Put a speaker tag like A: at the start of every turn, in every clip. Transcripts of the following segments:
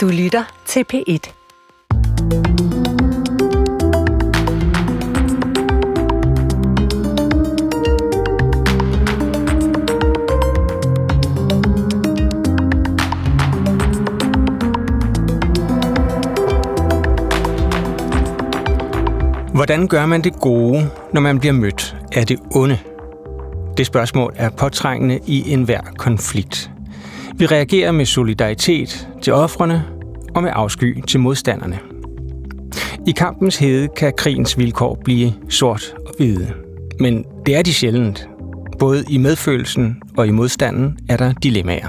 A: Du lytter til P1.
B: Hvordan gør man det gode, når man bliver mødt af det onde? Det spørgsmål er påtrængende i enhver konflikt. Vi reagerer med solidaritet til offrene og med afsky til modstanderne. I kampens hede kan krigens vilkår blive sort og hvide. Men det er de sjældent. Både i medfølelsen og i modstanden er der dilemmaer.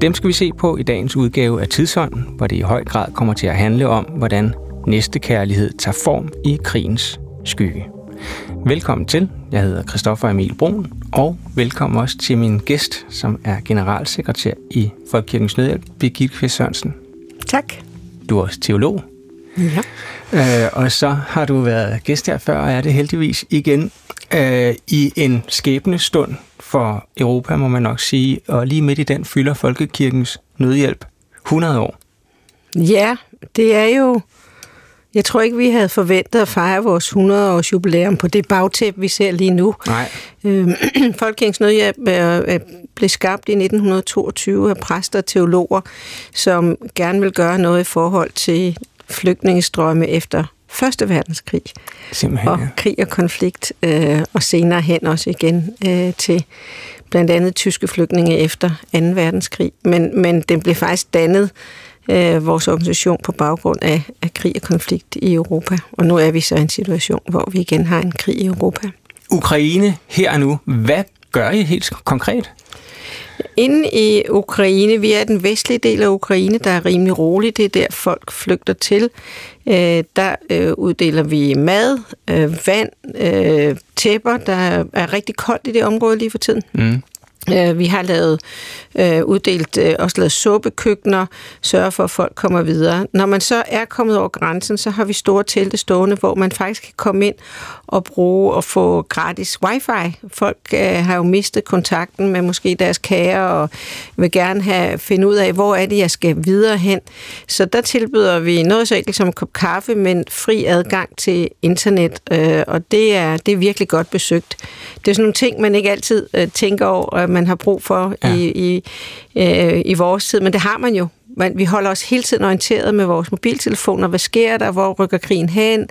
B: Dem skal vi se på i dagens udgave af Tidsånd, hvor det i høj grad kommer til at handle om, hvordan næste kærlighed tager form i krigens skygge. Velkommen til. Jeg hedder Christoffer Emil Brun, og velkommen også til min gæst, som er generalsekretær i Folkekirkens Nødhjælp, Birgitte Kvist Sørensen.
A: Tak.
B: Du er også teolog.
A: Ja.
B: Øh, og så har du været gæst her før, og er det heldigvis igen øh, i en skæbne stund for Europa, må man nok sige. Og lige midt i den fylder Folkekirkens Nødhjælp 100 år.
A: Ja, det er jo... Jeg tror ikke, vi havde forventet at fejre vores 100-års jubilæum på det bagtæppe, vi ser lige nu.
B: Nej.
A: Øhm, Folkekirkens Nødhjælp blev skabt i 1922 af præster og teologer, som gerne vil gøre noget i forhold til flygtningestrømme efter Første verdenskrig
B: Simpelthen,
A: og
B: ja.
A: krig og konflikt, øh, og senere hen også igen øh, til blandt andet tyske flygtninge efter 2. verdenskrig. Men, men den blev faktisk dannet, øh, vores organisation, på baggrund af, af krig og konflikt i Europa. Og nu er vi så i en situation, hvor vi igen har en krig i Europa.
B: Ukraine her og nu. Hvad gør I helt konkret?
A: Inde i Ukraine, vi er den vestlige del af Ukraine, der er rimelig rolig. Det er der, folk flygter til. Øh, der øh, uddeler vi mad, øh, vand, øh, tæpper. Der er rigtig koldt i det område lige for tiden.
B: Mm.
A: Øh, Vi har lavet øh, uddelt øh, også lavet suppekøkkener, sørger for, at folk kommer videre. Når man så er kommet over grænsen, så har vi store telte stående, hvor man faktisk kan komme ind og bruge og få gratis wifi. Folk øh, har jo mistet kontakten med måske deres kære og vil gerne have finde ud af, hvor er det, jeg skal videre hen. Så der tilbyder vi noget så enkelt som en kop kaffe, men fri adgang til internet, øh, og det er, det er virkelig godt besøgt. Det er sådan nogle ting, man ikke altid øh, tænker over, øh, man har brug for
B: Ja.
A: i, i, øh, i vores tid, men det har man jo. Men vi holder os hele tiden orienteret med vores mobiltelefoner. Hvad sker der? Hvor rykker krigen hen?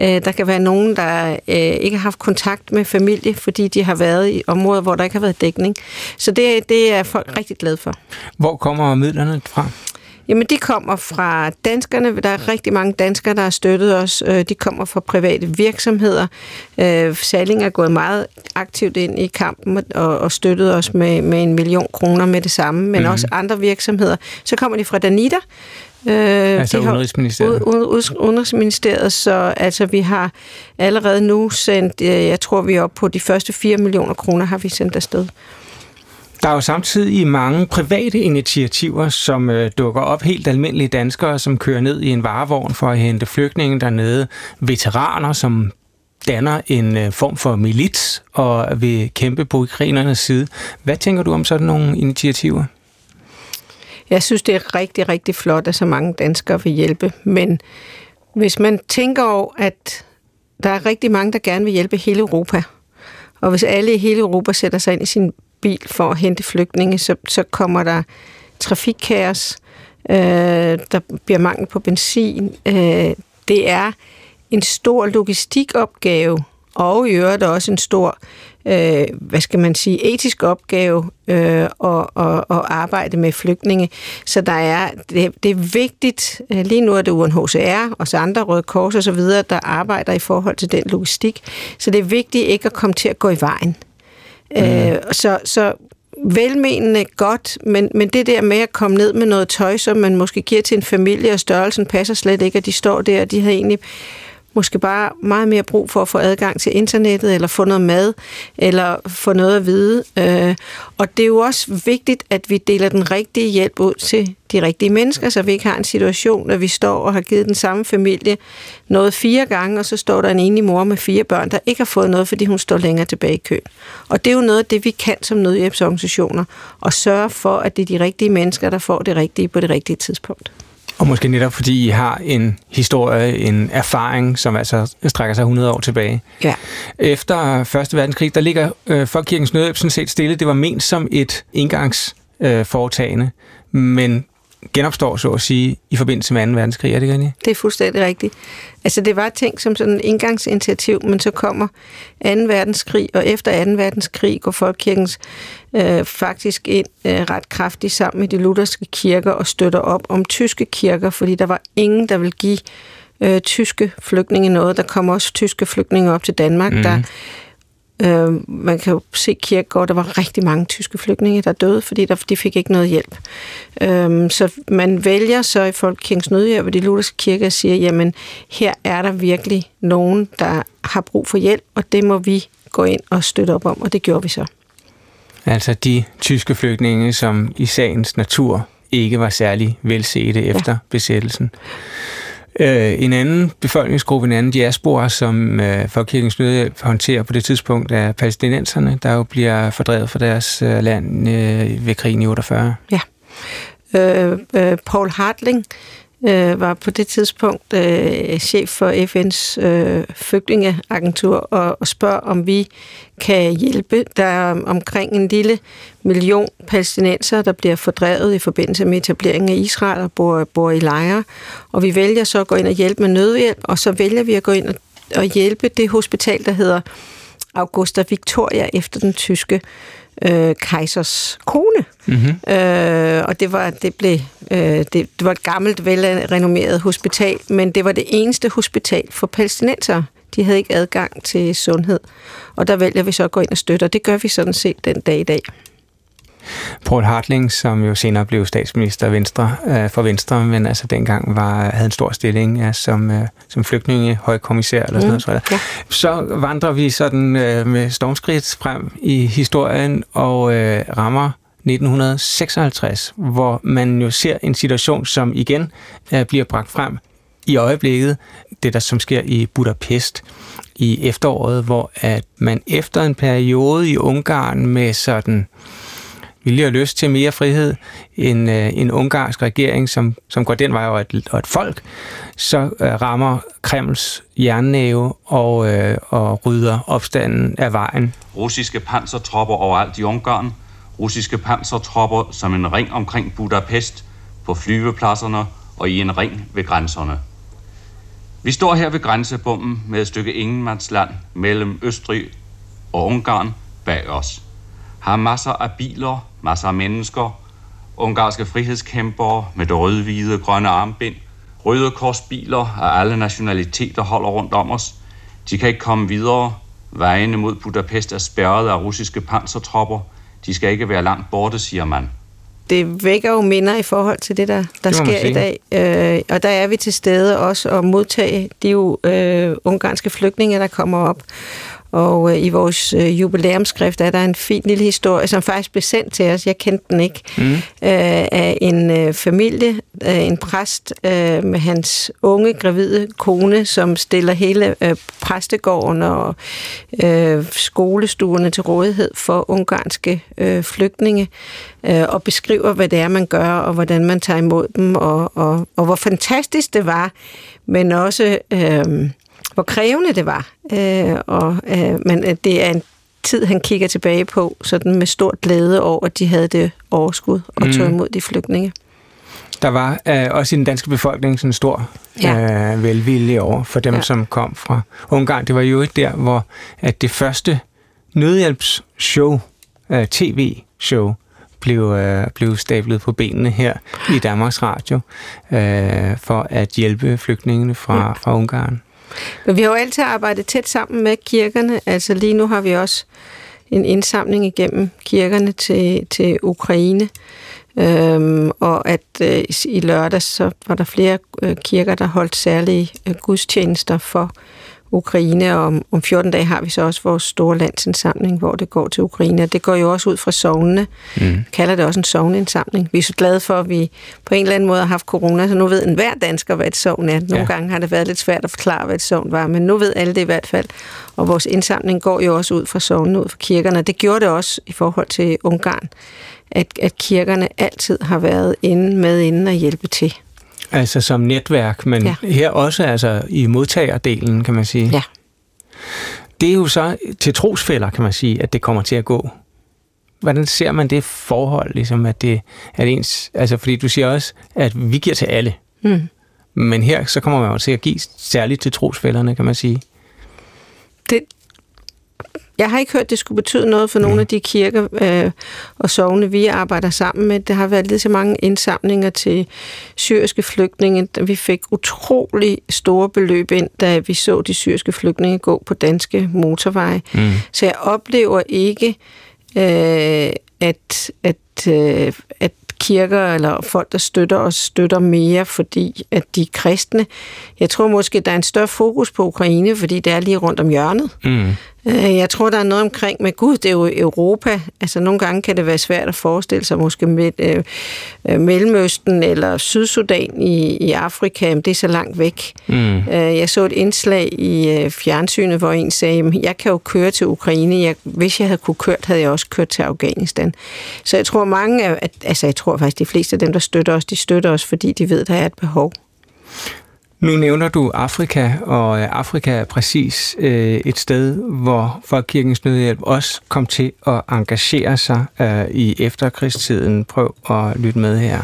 A: Øh, der kan være nogen, der øh, ikke har haft kontakt med familie, fordi de har været i områder, hvor der ikke har været dækning. Så det, det er folk rigtig glade for.
B: Hvor kommer midlerne fra?
A: Jamen, de kommer fra danskerne. Der er rigtig mange danskere, der har støttet os. Øh, De kommer fra private virksomheder. Øh, Salling er gået meget aktivt ind i kampen og, og støttet os med, med en million kroner med det samme, men
B: Mhm.
A: mm-hmm. også andre virksomheder. Så kommer de fra Danita. Øh,
B: Altså
A: de har-
B: Udenrigsministeriet.
A: Ud- ud- ud- Udenrigsministeriet, så altså vi har allerede nu sendt, øh, jeg tror vi er oppe på de første 4 millioner kroner, har vi sendt afsted.
B: Der er jo samtidig mange private initiativer, som øh, dukker op. Helt almindelige danskere, som kører ned i en varevogn for at hente flygtninge dernede. Veteraner, som danner en øh, form for milits og vil kæmpe på ukrainernes side. Hvad tænker du om sådan nogle initiativer?
A: Jeg synes, det er rigtig, rigtig flot, at så mange danskere vil hjælpe, men hvis man tænker over, at der er rigtig mange, der gerne vil hjælpe hele Europa, og hvis alle i hele Europa sætter sig ind i sin bil for at hente flygtninge, så, så kommer der trafikkaos, øh, der bliver mangel på benzin. Øh, det er en stor logistikopgave, og i øvrigt også en stor, øh, hvad skal man sige, etisk opgave øh, at, at, at arbejde med flygtninge. Så der er, det, det er vigtigt, øh, lige nu er det UNHCR og så andre Røde Kors og så videre, der arbejder i forhold til den logistik. Så det er vigtigt ikke at komme til at gå i vejen. Mm. Øh, så, så velmenende godt, men, men det der med at komme ned med noget tøj, som man måske giver til en familie, og størrelsen passer slet ikke, og de står der, og de havde egentlig måske bare meget mere brug for at få adgang til internettet, eller få noget mad, eller få noget at vide. Øh, og det er jo også vigtigt, at vi deler den rigtige hjælp ud til de rigtige mennesker, så vi ikke har en situation, at vi står og har givet den samme familie noget fire gange, og så står der en enig mor med fire børn, der ikke har fået noget, fordi hun står længere tilbage i køen. Og det er jo noget af det, vi kan som nødhjælpsorganisationer, og sørge for, at det er de rigtige mennesker, der får det rigtige på det rigtige tidspunkt.
B: Og måske netop fordi I har en historie, en erfaring, som altså strækker sig 100 år tilbage.
A: Ja.
B: Efter Første Verdenskrig, der ligger øh, Folkekirkens Nødhjælp sådan set stille. Det var ment som et indgangsforetagende, øh, men genopstår, så at sige, i forbindelse med 2. verdenskrig. Er det ikke
A: Det er fuldstændig rigtigt. Altså, det var ting som sådan en indgangsinitiativ, men så kommer 2. verdenskrig, og efter 2. verdenskrig går Folkekirkens øh, faktisk ind øh, ret kraftigt sammen med de lutherske kirker og støtter op om tyske kirker, fordi der var ingen, der vil give øh, tyske flygtninge noget. Der kommer også tyske flygtninge op til Danmark, mm. der Øh, man kan jo se kirkegård, der var rigtig mange tyske flygtninge, der døde, fordi der, de fik ikke noget hjælp. Øh, så man vælger så i Folkekirkens Nødhjælp og de lutherske kirker siger, jamen her er der virkelig nogen, der har brug for hjælp, og det må vi gå ind og støtte op om, og det gjorde vi så.
B: Altså de tyske flygtninge, som i sagens natur ikke var særlig velsete efter ja. besættelsen. Øh, en anden befolkningsgruppe, en anden diaspora, som øh, Folkekirkens Nødhjælp håndterer på det tidspunkt, er palæstinenserne, der jo bliver fordrevet fra deres øh, land øh, ved krigen i 48.
A: Ja. Øh, øh, Paul Hartling øh, var på det tidspunkt øh, chef for FN's øh, flygtningeagentur og, og spørger, om vi kan hjælpe. Der er omkring en lille million palæstinenser, der bliver fordrevet i forbindelse med etableringen af Israel og bor, bor i lejre. Og vi vælger så at gå ind og hjælpe med nødhjælp, og så vælger vi at gå ind og, og hjælpe det hospital, der hedder Augusta Victoria efter den tyske øh, kejsers kone. Mm-hmm. Øh, og det var, det, blev, øh, det, det var et gammelt, velrenommeret hospital, men det var det eneste hospital for palæstinenser. De havde ikke adgang til sundhed. Og der vælger vi så at gå ind og støtte, og det gør vi sådan set den dag i dag.
B: Paul Hartling, som jo senere blev statsminister Venstre, øh, for Venstre, men altså dengang var, havde en stor stilling ja, som, øh, som flygtninge, højkommissær eller sådan mm, noget. Ja. Så vandrer vi sådan øh, med stormskridt frem i historien og øh, rammer 1956, hvor man jo ser en situation, som igen øh, bliver bragt frem i øjeblikket, det der som sker i Budapest i efteråret, hvor at man efter en periode i Ungarn med sådan vilje og lyst til mere frihed, en, øh, en ungarsk regering, som, som går den vej og et, og et folk, så øh, rammer Kremls jernnæve og, øh, og rydder opstanden af vejen.
C: Russiske pansertropper overalt i Ungarn, russiske pansertropper som en ring omkring Budapest, på flyvepladserne og i en ring ved grænserne. Vi står her ved grænsebommen med et stykke ingenmandsland mellem Østrig og Ungarn bag os. Har masser af biler, masser af mennesker, ungarske frihedskæmpere med det røde, hvide, grønne armbind, røde korsbiler af alle nationaliteter holder rundt om os. De kan ikke komme videre. Vejene mod Budapest er spærret af russiske pansertropper. De skal ikke være langt borte, siger man.
A: Det vækker jo minder i forhold til det, der, der det sker i dag. Øh, og der er vi til stede også at modtage de jo øh, ungarske flygtninge, der kommer op. Og øh, i vores øh, jubilæumskrift er der en fin lille historie, som faktisk blev sendt til os. Jeg kendte den ikke. Mm. Øh, af en øh, familie, øh, en præst øh, med hans unge, gravide kone, som stiller hele øh, præstegården og øh, skolestuerne til rådighed for ungarske øh, flygtninge, øh, og beskriver, hvad det er, man gør, og hvordan man tager imod dem, og, og, og hvor fantastisk det var, men også... Øh, hvor krævende det var. Øh, og, øh, men øh, det er en tid, han kigger tilbage på, sådan med stor glæde over, at de havde det overskud og tog mm. imod de flygtninge.
B: Der var øh, også i den danske befolkning sådan en stor ja. øh, velvilje over for dem, ja. som kom fra Ungarn. Det var jo ikke der, hvor at det første nødhjælpsshow, øh, tv-show, blev, øh, blev stablet på benene her i Danmarks Radio øh, for at hjælpe flygtningene fra, ja. fra Ungarn.
A: Men vi har jo altid arbejdet tæt sammen med kirkerne. Altså lige nu har vi også en indsamling igennem kirkerne til, til Ukraine. Øhm, og at øh, i lørdag så var der flere øh, kirker, der holdt særlige øh, gudstjenester for Ukraine, og om, om 14 dage har vi så også vores store landsindsamling, hvor det går til Ukraine. Det går jo også ud fra sovnene. Mm. kalder det også en sovneindsamling. Vi er så glade for, at vi på en eller anden måde har haft corona, så nu ved enhver dansker, hvad et sovn er. Nogle ja. gange har det været lidt svært at forklare, hvad et sovn var, men nu ved alle det i hvert fald. Og vores indsamling går jo også ud fra sovnene, ud fra kirkerne. Det gjorde det også i forhold til Ungarn, at, at kirkerne altid har været inde med inden at hjælpe til.
B: Altså som netværk, men ja. her også altså i modtagerdelen, kan man sige.
A: Ja.
B: Det er jo så til trosfælder, kan man sige, at det kommer til at gå. Hvordan ser man det forhold, ligesom at det er ens... Altså, fordi du siger også, at vi giver til alle. Mm. Men her, så kommer man jo til at give særligt til trosfælderne, kan man sige.
A: Det, jeg har ikke hørt, at det skulle betyde noget for nogle af de kirker øh, og sovne, vi arbejder sammen med. Der har været lidt så mange indsamlinger til syriske flygtninge. Vi fik utrolig store beløb ind, da vi så de syriske flygtninge gå på danske motorveje. Mm. Så jeg oplever ikke, øh, at, at, øh, at kirker eller folk, der støtter os, støtter mere, fordi at de er kristne. Jeg tror måske, der er en større fokus på Ukraine, fordi det er lige rundt om hjørnet. Mm. Øh, jeg tror, der er noget omkring med Gud, det er jo Europa. Altså nogle gange kan det være svært at forestille sig måske med øh, øh, Mellemøsten eller Sydsudan i, i Afrika, men det er så langt væk. Mm. Øh, jeg så et indslag i fjernsynet, hvor en sagde, jeg kan jo køre til Ukraine. Jeg, hvis jeg havde kunne kørt, havde jeg også kørt til Afghanistan. Så jeg tror mange, at, altså jeg tror faktisk de fleste af dem, der støtter os, de støtter os, fordi de ved, der er et behov.
B: Nu nævner du Afrika, og øh, Afrika er præcis øh, et sted, hvor Folkekirkens Nødhjælp også kom til at engagere sig øh, i efterkrigstiden. Prøv at lytte med her.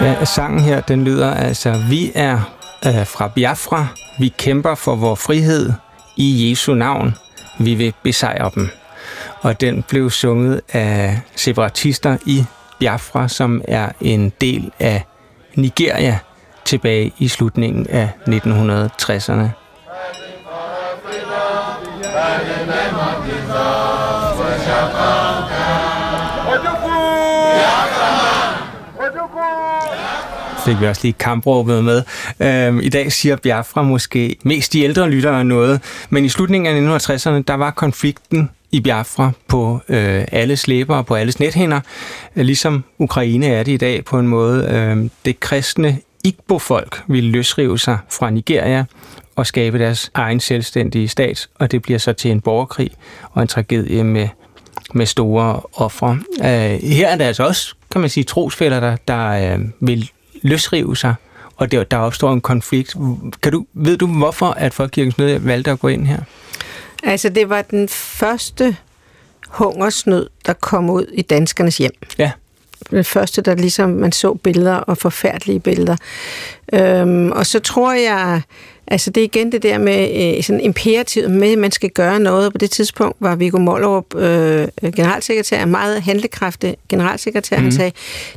B: Ja, sangen her, den lyder altså, vi er øh, fra Biafra, vi kæmper for vores frihed i Jesu navn, vi vil besejre dem. Og den blev sunget af separatister i Biafra, som er en del af Nigeria tilbage i slutningen af 1960'erne. Fik vi også lige kampråbet med. Øhm, I dag siger Biafra måske mest de ældre lyttere noget, men i slutningen af 1960'erne, der var konflikten i Biafra på øh, alle slæber og på alles nethænder, ligesom Ukraine er det i dag på en måde. Øh, det kristne Igbo-folk ville løsrive sig fra Nigeria og skabe deres egen selvstændige stat, og det bliver så til en borgerkrig og en tragedie med, med store ofre. Øh, her er der altså også, kan man sige, trosfælder, der, der øh, vil løsrive sig, og der, der opstår en konflikt. Kan du, ved du, hvorfor at Folkekirkens Nød valgte at gå ind her?
A: Altså, det var den første hungersnød, der kom ud i danskernes hjem.
B: Ja.
A: Den første, der ligesom man så billeder og forfærdelige billeder. Øhm, og så tror jeg, Altså det er igen det der med øh, sådan imperativ med, at man skal gøre noget. På det tidspunkt var Viggo Mollerup øh, generalsekretær, meget handlekraftig generalsekretær. Mm. Han mhm. sagde,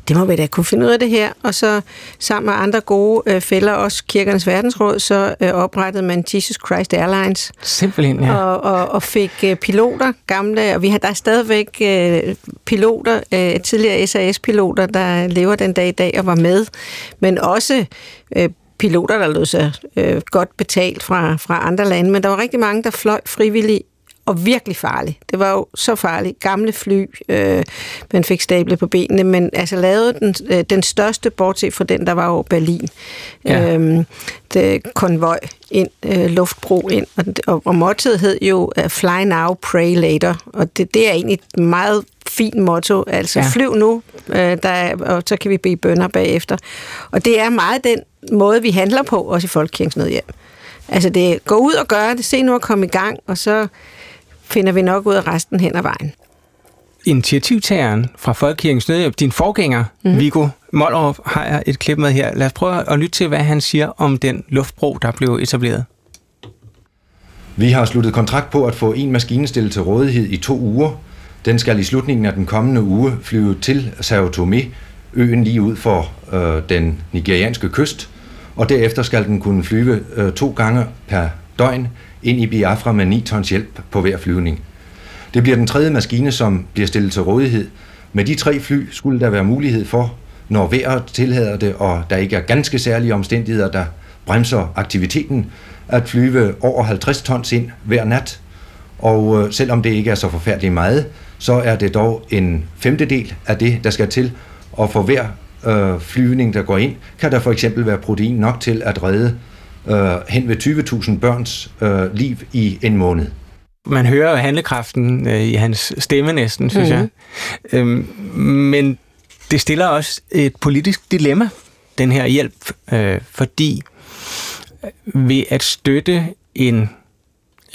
A: det må vi da kunne finde ud af det her. Og så sammen med andre gode øh, fælder, også Kirkernes Verdensråd, så øh, oprettede man Jesus Christ Airlines.
B: Simpelthen, ja.
A: Og, og, og fik øh, piloter, gamle, og vi har der er stadigvæk øh, piloter, øh, tidligere SAS-piloter, der lever den dag i dag og var med. Men også øh, piloter, der lød sig øh, godt betalt fra, fra andre lande, men der var rigtig mange, der fløj frivilligt og virkelig farligt. Det var jo så farligt. Gamle fly, øh, man fik stablet på benene, men altså lavede den, øh, den største, bortset fra den, der var over Berlin. Ja. Øhm, det konvoj ind, øh, luftbro ind, og, og, og mottoet hed jo uh, Fly Now, Pray Later, og det, det er egentlig et meget fint motto, altså ja. flyv nu, øh, der, og så kan vi bede bønder bagefter. Og det er meget den måde, vi handler på, også i Folkekirkens Nødhjem. Altså det, gå ud og gøre det, se nu at komme i gang, og så finder vi nok ud af resten hen ad vejen.
B: Initiativtageren fra Folkekirkens Nødhjælp, din forgænger, mm. Viggo Mollerup, har jeg et klip med her. Lad os prøve at lytte til, hvad han siger om den luftbro, der blev etableret.
D: Vi har sluttet kontrakt på at få en maskine stillet til rådighed i to uger. Den skal i slutningen af den kommende uge flyve til Sao Tome, øen lige ud for øh, den nigerianske kyst, og derefter skal den kunne flyve øh, to gange per døgn ind i Biafra med 9 tons hjælp på hver flyvning. Det bliver den tredje maskine, som bliver stillet til rådighed. Med de tre fly skulle der være mulighed for, når vejret tillader det, og der ikke er ganske særlige omstændigheder, der bremser aktiviteten, at flyve over 50 tons ind hver nat. Og øh, selvom det ikke er så forfærdeligt meget, så er det dog en femtedel af det, der skal til. Og for hver øh, flyvning, der går ind, kan der for eksempel være protein nok til at redde øh, hen ved 20.000 børns øh, liv i en måned.
B: Man hører handlekraften øh, i hans stemme næsten, synes mm-hmm. jeg. Øhm, men det stiller også et politisk dilemma, den her hjælp, øh, fordi ved at støtte en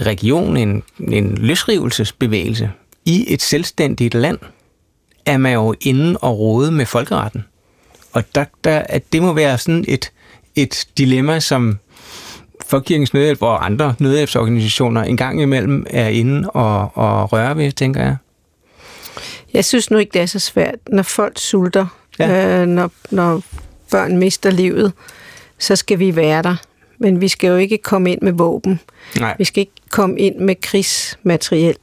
B: region, en, en løsrivelsesbevægelse i et selvstændigt land, er man jo inde og rode med folkeretten. Og der, der, at det må være sådan et, et dilemma, som Folkekirkens Nødhjælp og andre nødhjælpsorganisationer en gang imellem er inde og, og røre ved, tænker jeg.
A: Jeg synes nu ikke, det er så svært, når folk sulter, ja. øh, når, når børn mister livet, så skal vi være der. Men vi skal jo ikke komme ind med våben. Nej. Vi skal ikke komme ind med krigsmateriel.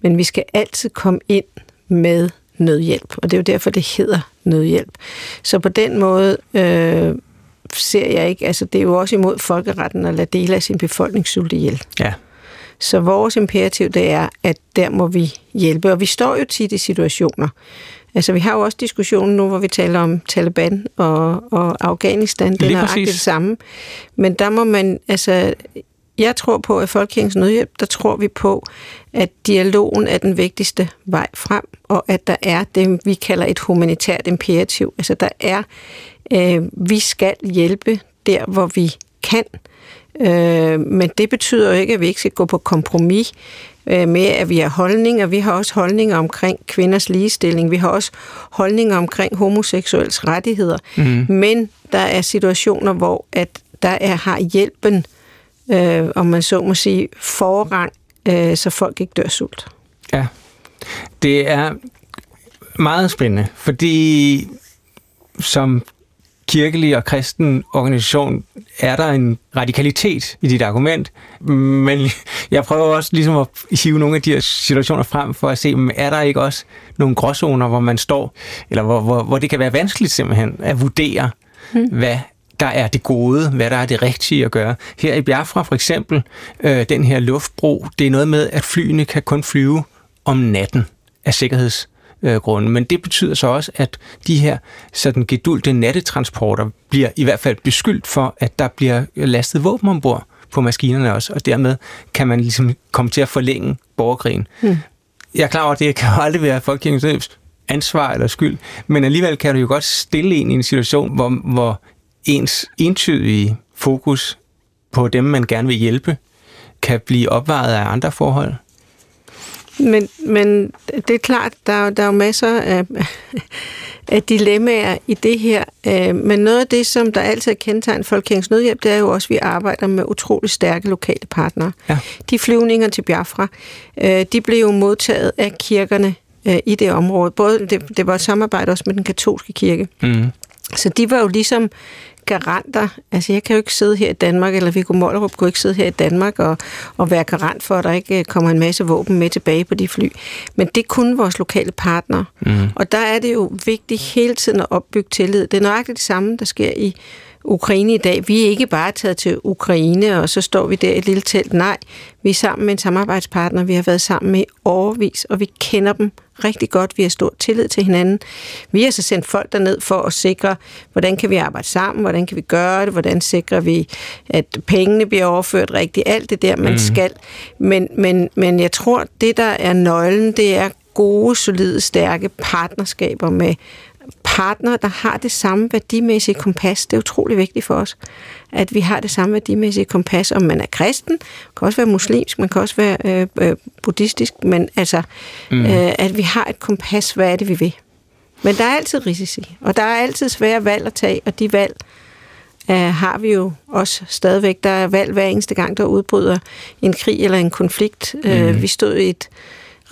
A: Men vi skal altid komme ind med nødhjælp. Og det er jo derfor, det hedder nødhjælp. Så på den måde øh, ser jeg ikke, altså det er jo også imod folkeretten at lade dele af sin befolkning sulte ihjel.
B: Ja.
A: Så vores imperativ, det er, at der må vi hjælpe. Og vi står jo tit i situationer. Altså, vi har jo også diskussionen nu, hvor vi taler om Taliban og, og Afghanistan. Det er det samme. Men der må man, altså, jeg tror på, at Folkekirkens Nødhjælp, der tror vi på, at dialogen er den vigtigste vej frem, og at der er det, vi kalder et humanitært imperativ. Altså, der er, øh, vi skal hjælpe der, hvor vi kan, Øh, men det betyder jo ikke, at vi ikke skal gå på kompromis øh, med, at vi har holdninger. Vi har også holdninger omkring kvinders ligestilling. Vi har også holdninger omkring homoseksuels rettigheder. Mm. Men der er situationer, hvor at der er, har hjælpen, øh, om man så må sige, forrang, øh, så folk ikke dør sult.
B: Ja, det er meget spændende, fordi som kirkelig og kristen organisation er der en radikalitet i dit argument, men jeg prøver også ligesom at hive nogle af de her situationer frem for at se, er der ikke også nogle gråzoner, hvor man står, eller hvor, hvor, hvor det kan være vanskeligt simpelthen at vurdere, hmm. hvad der er det gode, hvad der er det rigtige at gøre. Her i Biafra for eksempel, øh, den her luftbro, det er noget med, at flyene kan kun flyve om natten af sikkerheds øh, grunde. Men det betyder så også, at de her sådan gedulte nattetransporter bliver i hvert fald beskyldt for, at der bliver lastet våben ombord på maskinerne også, og dermed kan man ligesom komme til at forlænge borgerkrigen. Hmm. Jeg er klar over, at det kan aldrig være folkekirkens ansvar eller skyld, men alligevel kan du jo godt stille en i en situation, hvor, hvor ens entydige fokus på dem, man gerne vil hjælpe, kan blive opvejet af andre forhold.
A: Men, men det er klart, der, der er jo masser af, af dilemmaer i det her. Øh, men noget af det, som der altid er kendetegnet Folkekirkens Nødhjælp, det er jo også, at vi arbejder med utrolig stærke lokale partnere. Ja. De flyvninger til Biafra, øh, de blev jo modtaget af kirkerne øh, i det område. Både det, det var et samarbejde også med den katolske kirke. Mm. Så de var jo ligesom garanter. Altså, jeg kan jo ikke sidde her i Danmark, eller Viggo Mollerup kunne ikke sidde her i Danmark og, og være garant for, at der ikke øh, kommer en masse våben med tilbage på de fly. Men det kunne vores lokale partnere. Mm. Og der er det jo vigtigt hele tiden at opbygge tillid. Det er nøjagtigt det samme, der sker i Ukraine i dag. Vi er ikke bare taget til Ukraine, og så står vi der i et lille telt. Nej, vi er sammen med en samarbejdspartner, vi har været sammen med i overvis, og vi kender dem rigtig godt. Vi har stor tillid til hinanden. Vi har så sendt folk derned for at sikre, hvordan kan vi arbejde sammen, hvordan kan vi gøre det, hvordan sikrer vi, at pengene bliver overført rigtigt, alt det der, man mm. skal. Men, men, men jeg tror, det der er nøglen, det er gode, solide, stærke partnerskaber med partner, der har det samme værdimæssige kompas. Det er utrolig vigtigt for os, at vi har det samme værdimæssige kompas, om man er kristen, kan også være muslimsk, man kan også være øh, øh, buddhistisk, men altså, mm. øh, at vi har et kompas, hvad er det, vi vil. Men der er altid risici, og der er altid svære valg at tage, og de valg øh, har vi jo også stadigvæk. Der er valg hver eneste gang, der udbryder en krig eller en konflikt. Mm. Øh, vi stod i et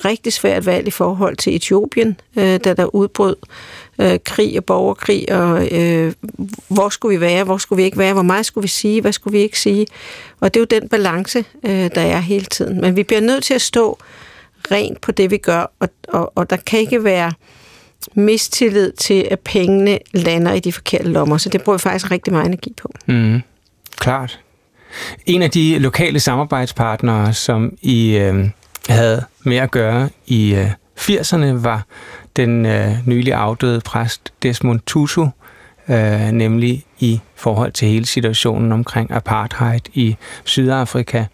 A: rigtig svært valg i forhold til Etiopien, øh, da der udbrød øh, krig og borgerkrig, og øh, hvor skulle vi være, hvor skulle vi ikke være, hvor meget skulle vi sige, hvad skulle vi ikke sige. Og det er jo den balance, øh, der er hele tiden. Men vi bliver nødt til at stå rent på det, vi gør, og, og, og der kan ikke være mistillid til, at pengene lander i de forkerte lommer. Så det bruger vi faktisk rigtig meget energi på.
B: Mm, klart. En af de lokale samarbejdspartnere, som I øh, havde med at gøre i øh, 80'erne, var den øh, nylig afdøde præst Desmond Tutu, øh, nemlig i forhold til hele situationen omkring apartheid i Sydafrika.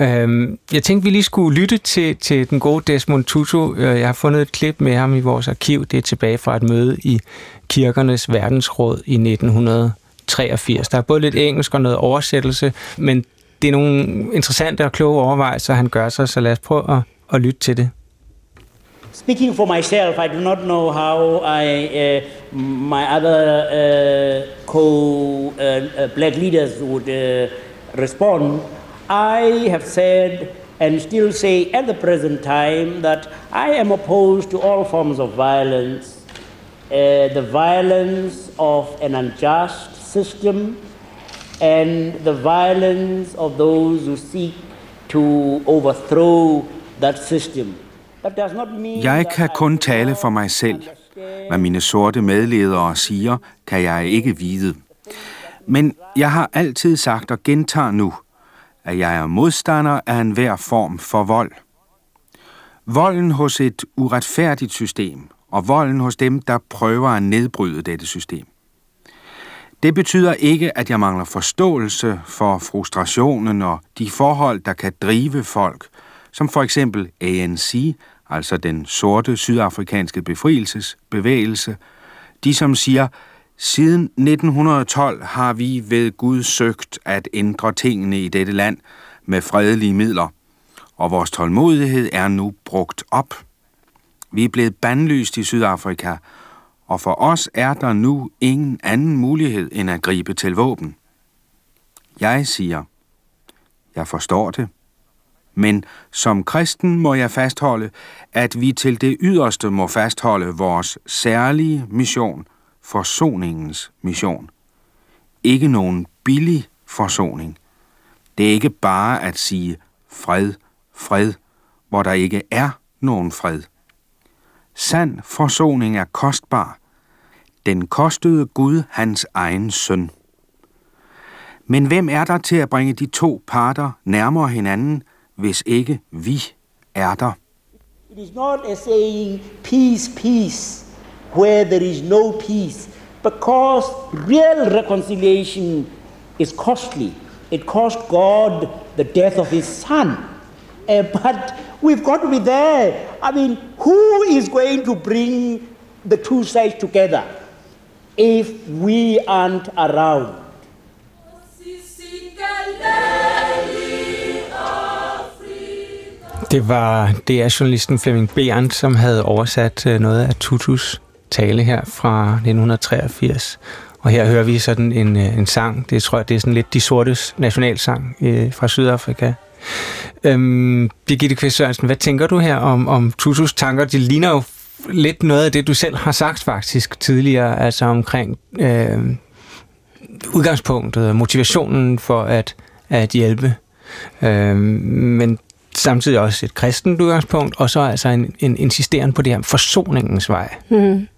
B: Øh, jeg tænkte, vi lige skulle lytte til, til den gode Desmond Tutu. Øh, jeg har fundet et klip med ham i vores arkiv. Det er tilbage fra et møde i Kirkernes Verdensråd i 1983. Der er både lidt engelsk og noget oversættelse, men det er nogle interessante og kloge overvejelser, han gør sig, så lad os prøve at, at lytte til det.
E: Speaking for myself, I do not know how I, uh, my other uh, co uh, uh, black leaders would uh, respond. I have said and still say at the present time that I am opposed to all forms of violence. Uh, the violence of an unjust system and the violence of those who seek to overthrow that system.
F: Jeg kan kun tale for mig selv. Hvad mine sorte medledere siger, kan jeg ikke vide. Men jeg har altid sagt og gentager nu, at jeg er modstander af enhver form for vold. Volden hos et uretfærdigt system, og volden hos dem, der prøver at nedbryde dette system. Det betyder ikke, at jeg mangler forståelse for frustrationen og de forhold, der kan drive folk, som for eksempel ANC altså den sorte sydafrikanske befrielsesbevægelse, de som siger, siden 1912 har vi ved Gud søgt at ændre tingene i dette land med fredelige midler, og vores tålmodighed er nu brugt op. Vi er blevet bandlyst i Sydafrika, og for os er der nu ingen anden mulighed end at gribe til våben. Jeg siger, jeg forstår det, men som kristen må jeg fastholde, at vi til det yderste må fastholde vores særlige mission, forsoningens mission. Ikke nogen billig forsoning. Det er ikke bare at sige fred, fred, hvor der ikke er nogen fred. Sand forsoning er kostbar. Den kostede Gud hans egen søn. Men hvem er der til at bringe de to parter nærmere hinanden – hvis ikke vi er der.
E: It is not a saying peace, peace, where there is no peace, because real reconciliation is costly. It cost God the death of his son. Uh, but we've got to be there. I mean, who is going to bring the two sides together if we aren't around?
B: Det var det er journalisten Flemming Berendt, som havde oversat øh, noget af Tutus tale her fra 1983. Og her hører vi sådan en, øh, en sang, det tror jeg, det er sådan lidt de sortes nationalsang øh, fra Sydafrika. Øhm, Birgitte Kvist Sørensen, hvad tænker du her om, om Tutus tanker? De ligner jo lidt noget af det, du selv har sagt faktisk tidligere, altså omkring øh, udgangspunktet, motivationen for at, at hjælpe. Øh, men samtidig også et kristent udgangspunkt, og så altså en, en insisteren på det her forsoningens vej. Mm.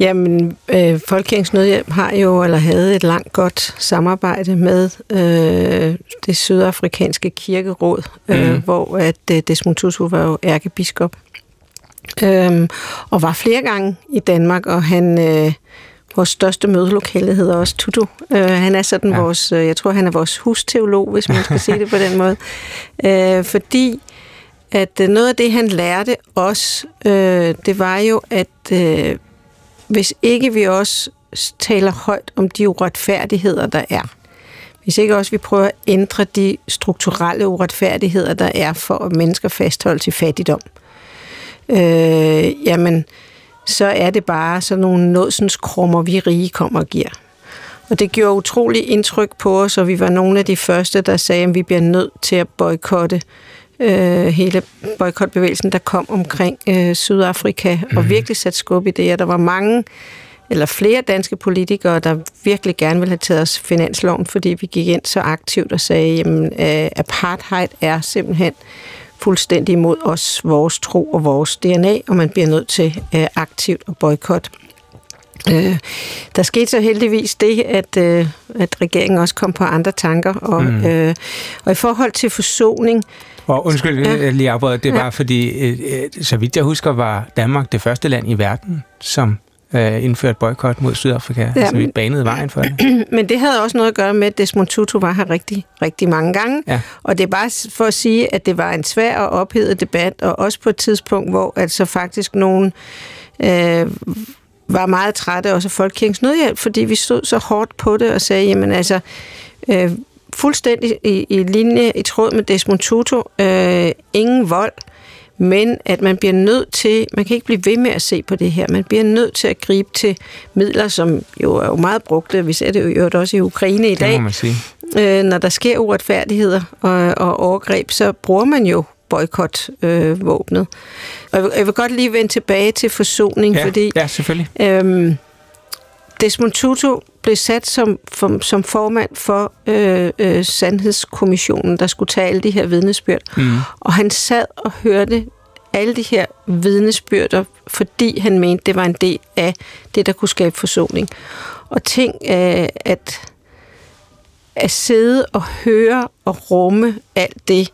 A: Jamen, øh, Folkekirkens Nødhjælp har jo, eller havde et langt godt samarbejde med øh, det sydafrikanske kirkeråd, øh, mm. hvor at øh, Desmond Tutu var jo ærkebiskop. Øh, og var flere gange i Danmark, og han... Øh, Vores største mødelokale hedder også Tutu. Uh, han er sådan ja. vores, uh, jeg tror han er vores husteolog, hvis man skal sige det på den måde. Uh, fordi at uh, noget af det, han lærte os, uh, det var jo, at uh, hvis ikke vi også taler højt om de uretfærdigheder, der er, hvis ikke også vi prøver at ændre de strukturelle uretfærdigheder, der er for at mennesker fastholdes i fattigdom, øh, jamen, så er det bare sådan nogle nådsens krummer, vi rige kommer og giver. Og det gjorde utrolig indtryk på os, og vi var nogle af de første, der sagde, at vi bliver nødt til at boykotte øh, hele boykotbevægelsen, der kom omkring øh, Sydafrika, mm. og mhm. virkelig sat skub i det. Og der var mange, eller flere danske politikere, der virkelig gerne ville have taget os finansloven, fordi vi gik ind så aktivt og sagde, at øh, apartheid er simpelthen fuldstændig imod os, vores tro og vores DNA, og man bliver nødt til øh, aktivt at boykotte. Øh, der skete så heldigvis det, at, øh, at regeringen også kom på andre tanker, og, mm. øh, og i forhold til forsoning,
B: og undskyld, ja. lige afbryder, det var ja. fordi, øh, øh, så vidt jeg husker, var Danmark det første land i verden, som øh, indførte boykot mod Sydafrika. Ja, altså, vi banede vejen for det.
A: Men det havde også noget at gøre med, at Desmond Tutu var her rigtig, rigtig mange gange. Ja. Og det er bare for at sige, at det var en svær og ophedet debat, og også på et tidspunkt, hvor altså faktisk nogen øh, var meget trætte, også af Folkekirkens Nødhjælp, fordi vi stod så hårdt på det og sagde, jamen altså, øh, fuldstændig i, i linje, i tråd med Desmond Tutu, øh, ingen vold, men at man bliver nødt til, man kan ikke blive ved med at se på det her, man bliver nødt til at gribe til midler, som jo er jo meget brugte, vi ser det jo også i Ukraine i dag. Det må man sige. Øh, når der sker uretfærdigheder og, og overgreb, så bruger man jo boykotvåbnet. Øh, og jeg vil, jeg vil godt lige vende tilbage til forsoning,
B: ja,
A: fordi...
B: Ja, selvfølgelig. Øhm,
A: Desmond Tutu blev sat som, for, som formand for øh, øh, Sandhedskommissionen, der skulle tage alle de her vidnesbyrd. Mm. Og han sad og hørte alle de her vidnesbyrder, fordi han mente, det var en del af det, der kunne skabe forsoning. Og ting, øh, at, at sidde og høre og rumme alt det,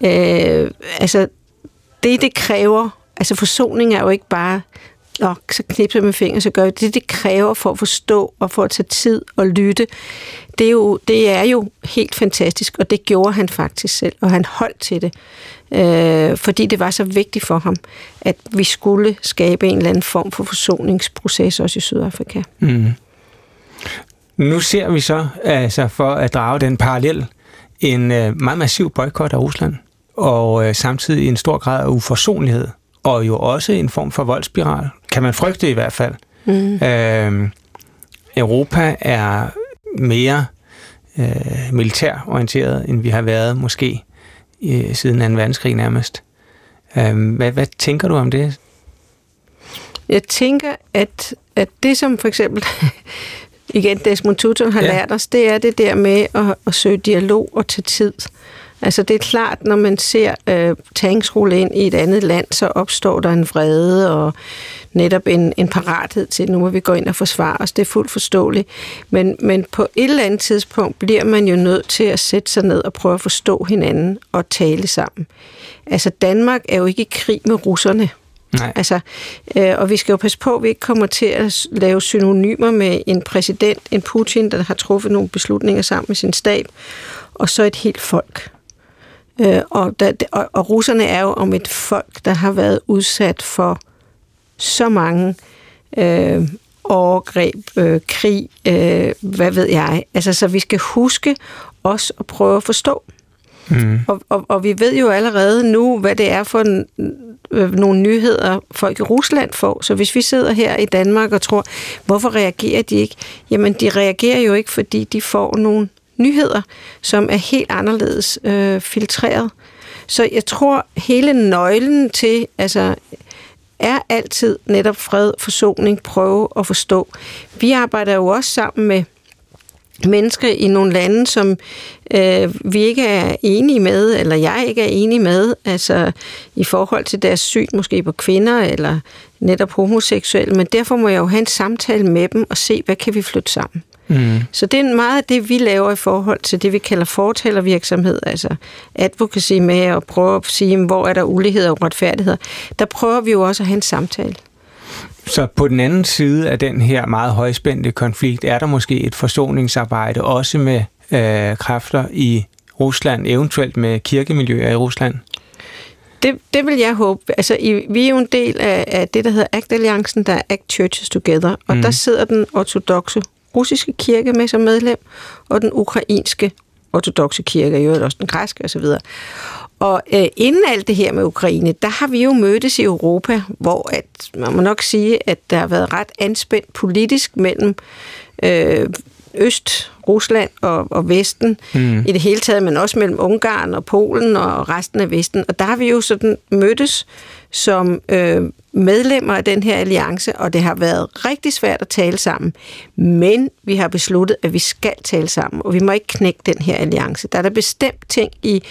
A: øh, altså det, det kræver, altså forsoning er jo ikke bare og så knipser med fingre, så gør jeg det, det kræver for at forstå og for at tage tid og lytte. Det er, jo, det er jo helt fantastisk, og det gjorde han faktisk selv, og han holdt til det, øh, fordi det var så vigtigt for ham, at vi skulle skabe en eller anden form for forsoningsproces også i Sydafrika. Mm.
B: Nu ser vi så, altså for at drage den parallel, en øh, meget massiv boykot af Rusland, og øh, samtidig en stor grad af uforsonlighed og jo også en form for voldsspiral, kan man frygte i hvert fald. Mm. Øh, Europa er mere øh, militærorienteret, end vi har været måske øh, siden 2. verdenskrig nærmest. Øh, hvad, hvad tænker du om det?
A: Jeg tænker, at, at det som for eksempel igen Desmond Tutu har ja. lært os, det er det der med at, at søge dialog og tage tid. Altså det er klart, når man ser øh, tanks rulle ind i et andet land, så opstår der en vrede og netop en, en parathed til, at nu må vi gå ind og forsvare os. Det er fuldt forståeligt. Men, men på et eller andet tidspunkt bliver man jo nødt til at sætte sig ned og prøve at forstå hinanden og tale sammen. Altså Danmark er jo ikke i krig med russerne. Nej. Altså, øh, og vi skal jo passe på, at vi ikke kommer til at lave synonymer med en præsident, en Putin, der har truffet nogle beslutninger sammen med sin stab, og så et helt folk. Øh, og, der, og, og russerne er jo om et folk, der har været udsat for så mange øh, overgreb, øh, krig, øh, hvad ved jeg. Altså, så vi skal huske også at prøve at forstå. Mm. Og, og, og vi ved jo allerede nu, hvad det er for en, øh, nogle nyheder, folk i Rusland får. Så hvis vi sidder her i Danmark og tror, hvorfor reagerer de ikke? Jamen, de reagerer jo ikke, fordi de får nogle nyheder, som er helt anderledes øh, filtreret. Så jeg tror, hele nøglen til, altså er altid netop fred, forsoning, prøve at forstå. Vi arbejder jo også sammen med mennesker i nogle lande, som øh, vi ikke er enige med, eller jeg ikke er enig med, altså i forhold til deres syn måske på kvinder, eller netop homoseksuelle, men derfor må jeg jo have en samtale med dem og se, hvad kan vi flytte sammen. Mm. Så det er meget af det, vi laver i forhold til det, vi kalder fortalervirksomhed, altså advocacy med at prøve at sige, hvor er der ulighed og retfærdighed. Der prøver vi jo også at have en samtale.
B: Så på den anden side af den her meget højspændte konflikt, er der måske et forsoningsarbejde også med øh, kræfter i Rusland, eventuelt med kirkemiljøer i Rusland?
A: Det, det vil jeg håbe. Altså, i, vi er jo en del af, af det, der hedder ACT-alliancen, der er ACT Churches Together, og mm. der sidder den ortodoxe russiske kirke med som medlem, og den ukrainske ortodoxe kirke, og jo også den græske osv. Og øh, inden alt det her med Ukraine, der har vi jo mødtes i Europa, hvor at, man må nok sige, at der har været ret anspændt politisk mellem øh, Øst, Rusland og, og Vesten mm. i det hele taget, men også mellem Ungarn og Polen og resten af Vesten. Og der har vi jo sådan mødtes som øh, medlemmer af den her alliance, og det har været rigtig svært at tale sammen. Men vi har besluttet, at vi skal tale sammen, og vi må ikke knække den her alliance. Der er der bestemt ting i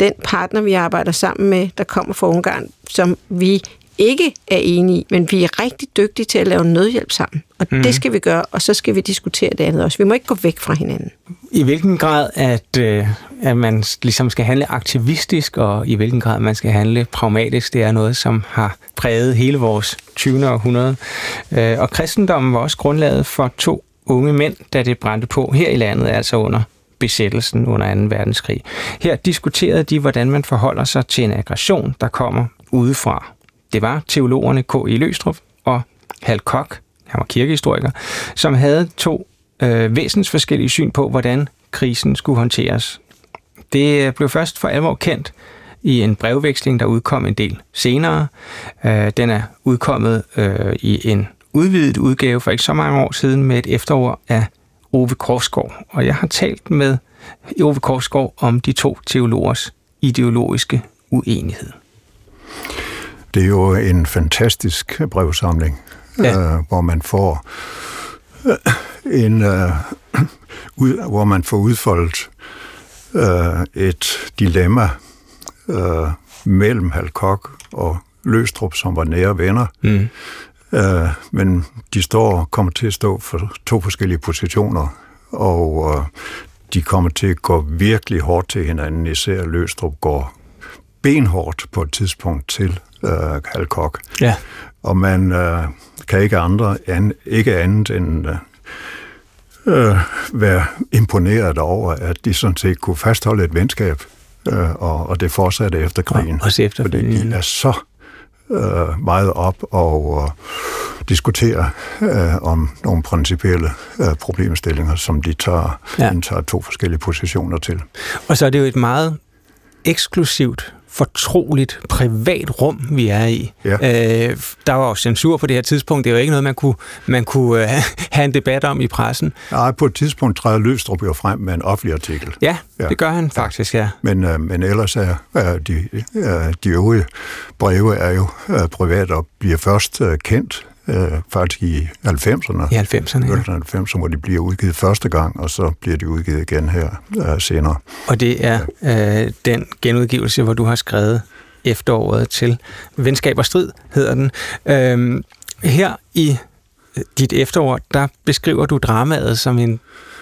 A: den partner, vi arbejder sammen med, der kommer fra Ungarn, som vi ikke er enige i, men vi er rigtig dygtige til at lave nødhjælp sammen. Og mm. det skal vi gøre, og så skal vi diskutere det andet også. Vi må ikke gå væk fra hinanden.
B: I hvilken grad, at, øh, at man ligesom skal handle aktivistisk, og i hvilken grad man skal handle pragmatisk, det er noget, som har præget hele vores 20. århundrede. Øh, og kristendommen var også grundlaget for to unge mænd, da det brændte på her i landet, altså under besættelsen under 2. verdenskrig. Her diskuterede de, hvordan man forholder sig til en aggression, der kommer udefra. Det var teologerne K. E. Løstrup og Hal Koch, han var kirkehistoriker, som havde to øh, væsens forskellige syn på, hvordan krisen skulle håndteres. Det øh, blev først for alvor kendt i en brevveksling, der udkom en del senere. Øh, den er udkommet øh, i en udvidet udgave for ikke så mange år siden med et efterord af Ove Korsgaard. Og jeg har talt med Ove Korsgaard om de to teologers ideologiske uenighed.
G: Det er jo en fantastisk brevsamling, ja. øh, hvor man får øh, en øh, ud, hvor man får udfoldet øh, et dilemma øh, mellem Halkok og Løstrup, som var nære venner. Mm. Øh, men de står kommer til at stå for to forskellige positioner, og øh, de kommer til at gå virkelig hårdt til hinanden. Især Løstrup går benhårdt på et tidspunkt til øh, Halkok. Ja. Og man øh, kan ikke andre an, ikke andet end øh, være imponeret over, at de sådan set kunne fastholde et venskab, øh, og, og det fortsatte efter krigen.
B: Og også efter
G: Fordi de er så øh, meget op og øh, diskutere øh, om nogle principielle øh, problemstillinger, som de tager, ja. indtager to forskellige positioner til.
B: Og så er det jo et meget eksklusivt fortroligt, privat rum, vi er i. Ja. Øh, der var jo censur på det her tidspunkt. Det er jo ikke noget, man kunne, man kunne øh, have en debat om i pressen.
G: Nej, på et tidspunkt træder Løstrup jo frem med en offentlig artikel.
B: Ja, ja. det gør han faktisk, ja.
G: Men, øh, men ellers er er de, øh, de øvrige breve er jo øh, privat og bliver først øh, kendt øh, faktisk i 90'erne.
B: I 90'erne, ja.
G: 90'erne, hvor de bliver udgivet første gang, og så bliver de udgivet igen her øh, senere.
B: Og det er øh, den genudgivelse, hvor du har skrevet efteråret til Venskab og Strid, hedder den. Øh, her i dit efterår, der beskriver du dramaet som en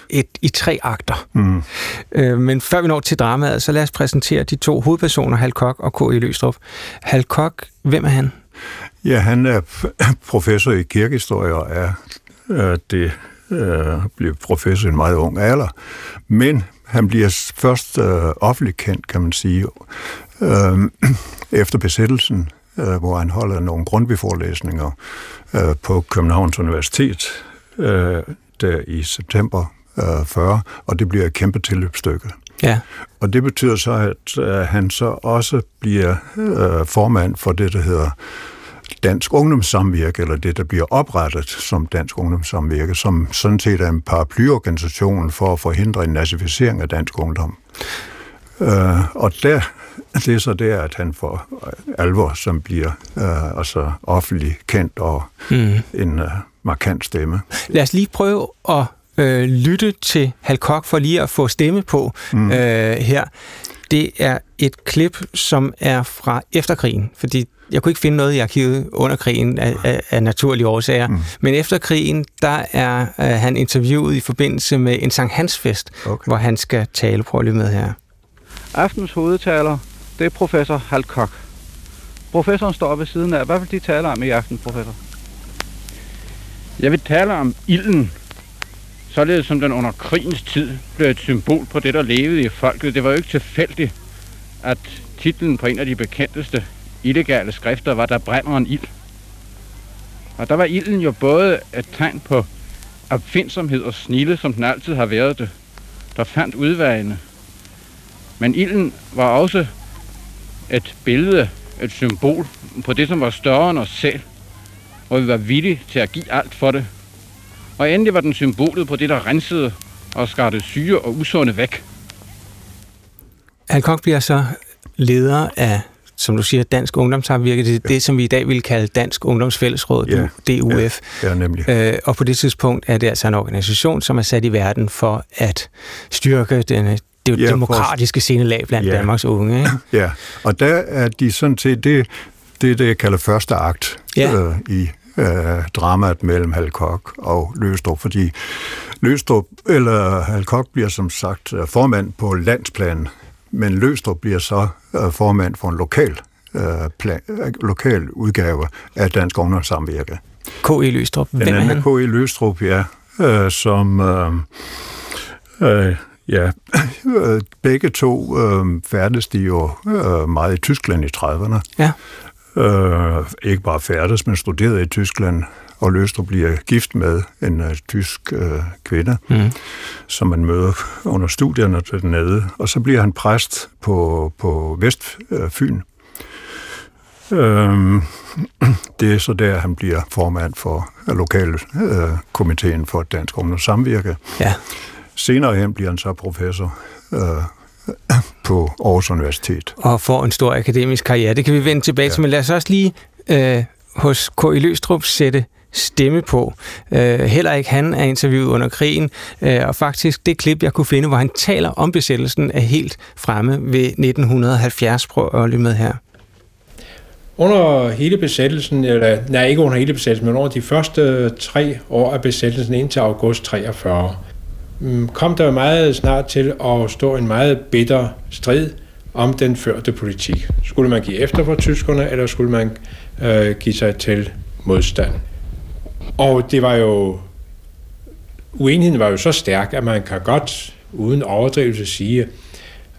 B: et, i tre akter. Mm. Øh, men før vi når til dramaet, så lad os præsentere de to hovedpersoner, Hal Kok og K.E. Løstrup. Hal Kok, hvem er han?
G: Ja, han er professor i kirkehistorie og er øh, det øh, blev professor i en meget ung alder. Men han bliver først øh, offentligt kendt, kan man sige, øh, efter besættelsen, øh, hvor han holder nogle grundbeforelæsninger øh, på Københavns Universitet øh, der i september øh, 40, og det bliver et kæmpe tilløbsstykke. Ja. Og det betyder så, at øh, han så også bliver øh, formand for det, der hedder Dansk Ungdomssamvirke, eller det, der bliver oprettet som Dansk Ungdomssamvirke, som sådan set er en paraplyorganisation for at forhindre en nazificering af dansk ungdom. Øh, og der, det er så der, at han får alvor, som bliver øh, altså offentlig kendt og mm. en øh, markant stemme.
B: Lad os lige prøve at øh, lytte til Hal Koch for lige at få stemme på mm. øh, her. Det er et klip, som er fra efterkrigen, fordi jeg kunne ikke finde noget i arkivet under krigen af, af, af naturlige årsager. Mm. Men efter krigen, der er uh, han interviewet i forbindelse med en Sankt Hans fest, okay. hvor han skal tale. Prøv lige med her.
H: Aftens hovedtaler, det er professor Hal Koch. Professoren står ved siden af. Hvad vil de tale om i aften, professor?
I: Jeg vil tale om ilden, således som den under krigens tid blev et symbol på det, der levede i folket. Det var jo ikke tilfældigt, at titlen på en af de bekendteste illegale skrifter var, der brænder en ild. Og der var ilden jo både et tegn på opfindsomhed og snille, som den altid har været det, der fandt udvejene. Men ilden var også et billede, et symbol på det, som var større end os selv, og vi var villige til at give alt for det. Og endelig var den symbolet på det, der rensede og skar det syge og usunde væk.
B: Alcock bliver så leder af, som du siger, Dansk Ungdomssamvirke. Det er ja. det, som vi i dag vil kalde Dansk Ungdomsfællesråd, ja. DUF.
G: Ja, ja nemlig.
B: Øh, og på det tidspunkt er det altså en organisation, som er sat i verden for at styrke den, det ja, demokratiske scenelag blandt ja. Danmarks unge. Ikke?
G: Ja, og der er de sådan set, det, det er det, jeg kalder første akt ja. øh, i øh, dramaet mellem Halkok og Løstrup, fordi Løstrup, eller Halkok bliver som sagt øh, formand på landsplan, men Løstrup bliver så øh, formand for en lokal, øh, plan, øh, lokal udgave af Dansk Ungdomssamvirke.
B: K.E. Løstrup, hvem
G: Den anden er K.E. Løstrup, ja, øh, som... Øh, øh, Ja, begge to øh, færdes de jo øh, meget i Tyskland i 30'erne.
B: Ja.
G: Øh, ikke bare færdes, men studerede i Tyskland, og Løstrup bliver gift med en uh, tysk uh, kvinde, mm. som man møder under studierne dernede, og så bliver han præst på, på Vestfyn. Øh, det er så der, han bliver formand for uh, lokalkomiteen uh, for Dansk Ungdomssamvirke.
B: Ja.
G: Senere hen bliver han så professor øh, på Aarhus Universitet.
B: Og får en stor akademisk karriere. Det kan vi vende tilbage ja. til, men lad os også lige øh, hos K.I. Løstrup sætte stemme på. Øh, heller ikke han er interviewet under krigen, øh, og faktisk det klip, jeg kunne finde, hvor han taler om besættelsen, er helt fremme ved 1970. Prøv at lytte med her.
J: Under hele besættelsen, eller nej, ikke under hele besættelsen, men under de første tre år af besættelsen indtil august 43, Mm, Mm, kom der meget snart til at stå en meget bitter strid om den førte politik. Skulle man give efter for tyskerne, eller skulle man øh, give sig til modstand? Og det var jo uenigheden var jo så stærk, at man kan godt uden overdrivelse sige,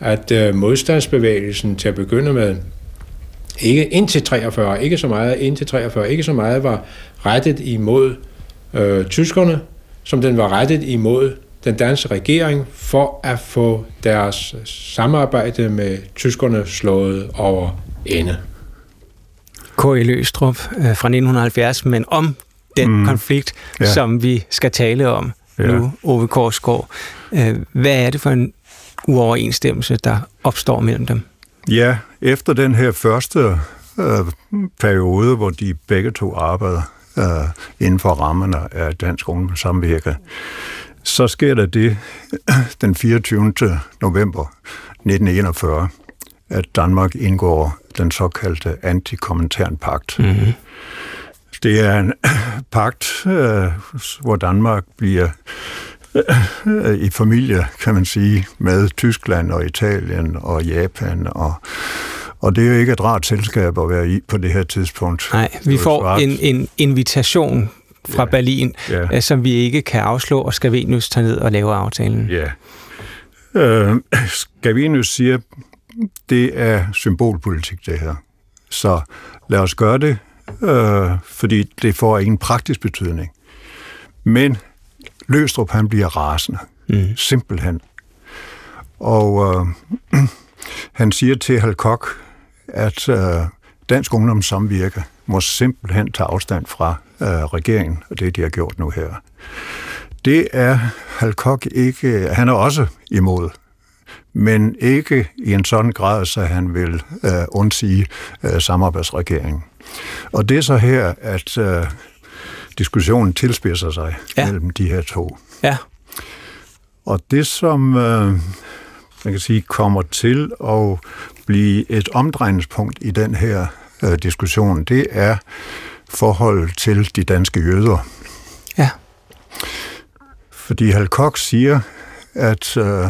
J: at øh, modstandsbevægelsen til at begynde med, ikke indtil 43, ikke så meget, indtil 43, ikke så meget var rettet imod øh, tyskerne, som den var rettet imod den danske regering for at få deres samarbejde med tyskerne slået over ende.
B: K.E. Løstrup øh, fra 1970, men om den mm. konflikt, ja. som vi skal tale om ja. nu, Ove Korsgaard. Øh, hvad er det for en uoverensstemmelse, der opstår mellem dem?
G: Ja, efter den her første øh, periode, hvor de begge to arbejder øh, inden for rammerne af Dansk Ungdomssamvirke, så sker der det den 24. november 1941, at Danmark indgår den såkaldte antikommenternpagt. Mm-hmm. Det er en pagt, øh, hvor Danmark bliver øh, i familie, kan man sige, med Tyskland og Italien og Japan og og det er jo ikke et rart selskab at være i på det her tidspunkt.
B: Nej, vi får en, en invitation fra ja. Berlin, ja. Øh, som vi ikke kan afslå, og Scavenius tager ned og laver aftalen.
G: Ja. Øh, Scavenius siger, det er symbolpolitik, det her. Så lad os gøre det, øh, fordi det får ingen praktisk betydning. Men Løstrup, han bliver rasende. Mm. Simpelthen. Og øh, han siger til Halkok, at øh, Dansk Ungdomssamvirke må simpelthen tage afstand fra øh, regeringen, og det de har gjort nu her. Det er Halkok ikke, han er også imod, men ikke i en sådan grad, så han vil øh, undsige øh, samarbejdsregeringen. Og det er så her, at øh, diskussionen tilspidser sig ja. mellem de her to.
B: Ja.
G: Og det, som øh, man kan sige kommer til at blive et omdrejningspunkt i den her øh, diskussion, det er forhold til de danske jøder.
B: Ja.
G: Fordi Hal Koch siger, at øh,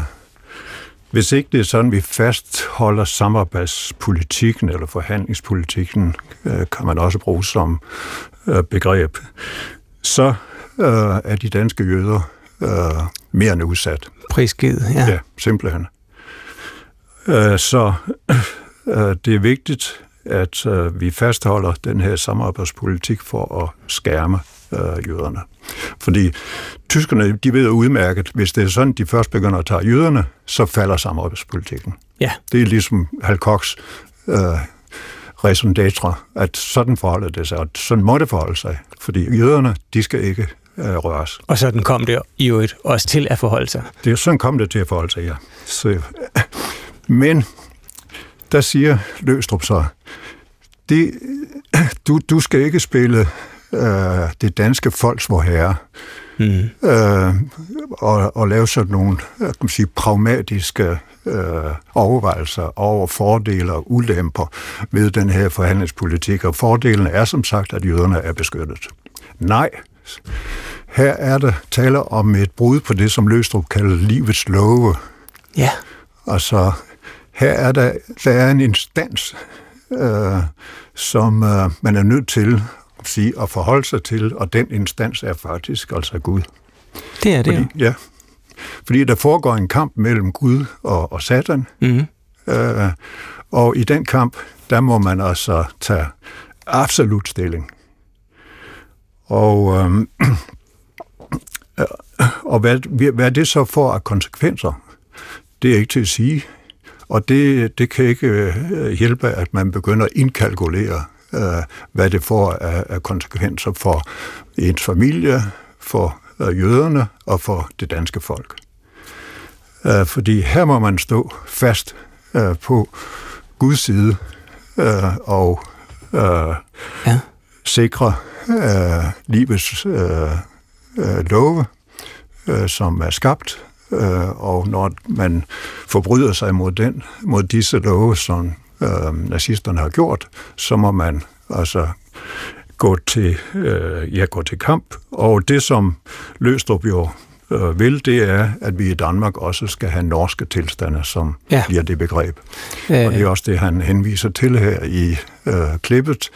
G: hvis ikke det er sådan, vi fastholder samarbejdspolitikken eller forhandlingspolitikken, øh, kan man også bruge som øh, begreb, så øh, er de danske jøder øh, mere end udsat.
B: Prisgivet, ja.
G: Ja, simpelthen. Øh, så øh, det er vigtigt, at øh, vi fastholder den her samarbejdspolitik for at skærme øh, jøderne. Fordi tyskerne, de ved udmærket, hvis det er sådan, de først begynder at tage jøderne, så falder samarbejdspolitikken.
B: Ja.
G: Det er ligesom Hal Kochs øh, raison d'etre, at sådan forholder det sig, og sådan må det forholde sig. Fordi jøderne, de skal ikke øh, røres.
B: Og sådan kom det i øvrigt også til at forholde sig.
G: Det er sådan kom det til at forholde sig, ja. Så, men der siger Løstrup så, det, du, du skal ikke spille øh, det danske folks vor herre, mm. øh, og, og lave sådan nogle kan man sige, pragmatiske øh, overvejelser over fordele og ulemper ved den her forhandlingspolitik. Og fordelen er som sagt, at jøderne er beskyttet. Nej, her er der tale om et brud på det, som Løstrup kalder livets love.
B: Ja.
G: Altså, her er der, der er en instans, øh, som øh, man er nødt til at, sige, at forholde sig til, og den instans er faktisk altså Gud.
B: Det er det,
G: Fordi, ja. Fordi der foregår en kamp mellem Gud og, og Satan,
B: mm-hmm.
G: øh, og i den kamp, der må man altså tage absolut stilling. Og, øh, og hvad, hvad det så får af konsekvenser, det er ikke til at sige. Og det, det kan ikke øh, hjælpe, at man begynder at indkalkulere, øh, hvad det får af, konsekvenser for ens familie, for øh, jøderne og for det danske folk. Fordi her må man stå fast på Guds side og
B: ja.
G: sikre livets love, som er skabt, øh, og når man forbryder sig mod den, mod disse love, som øh, nazisterne har gjort, så må man altså gå til, øh, ja, gå til kamp. Og det, som Løstrup jo øh, vil, det er, at vi i Danmark også skal have norske tilstande, som
B: Ja.
G: bliver det begreb.
B: Øh.
G: Og det er også det, han henviser til her i øh, klippet,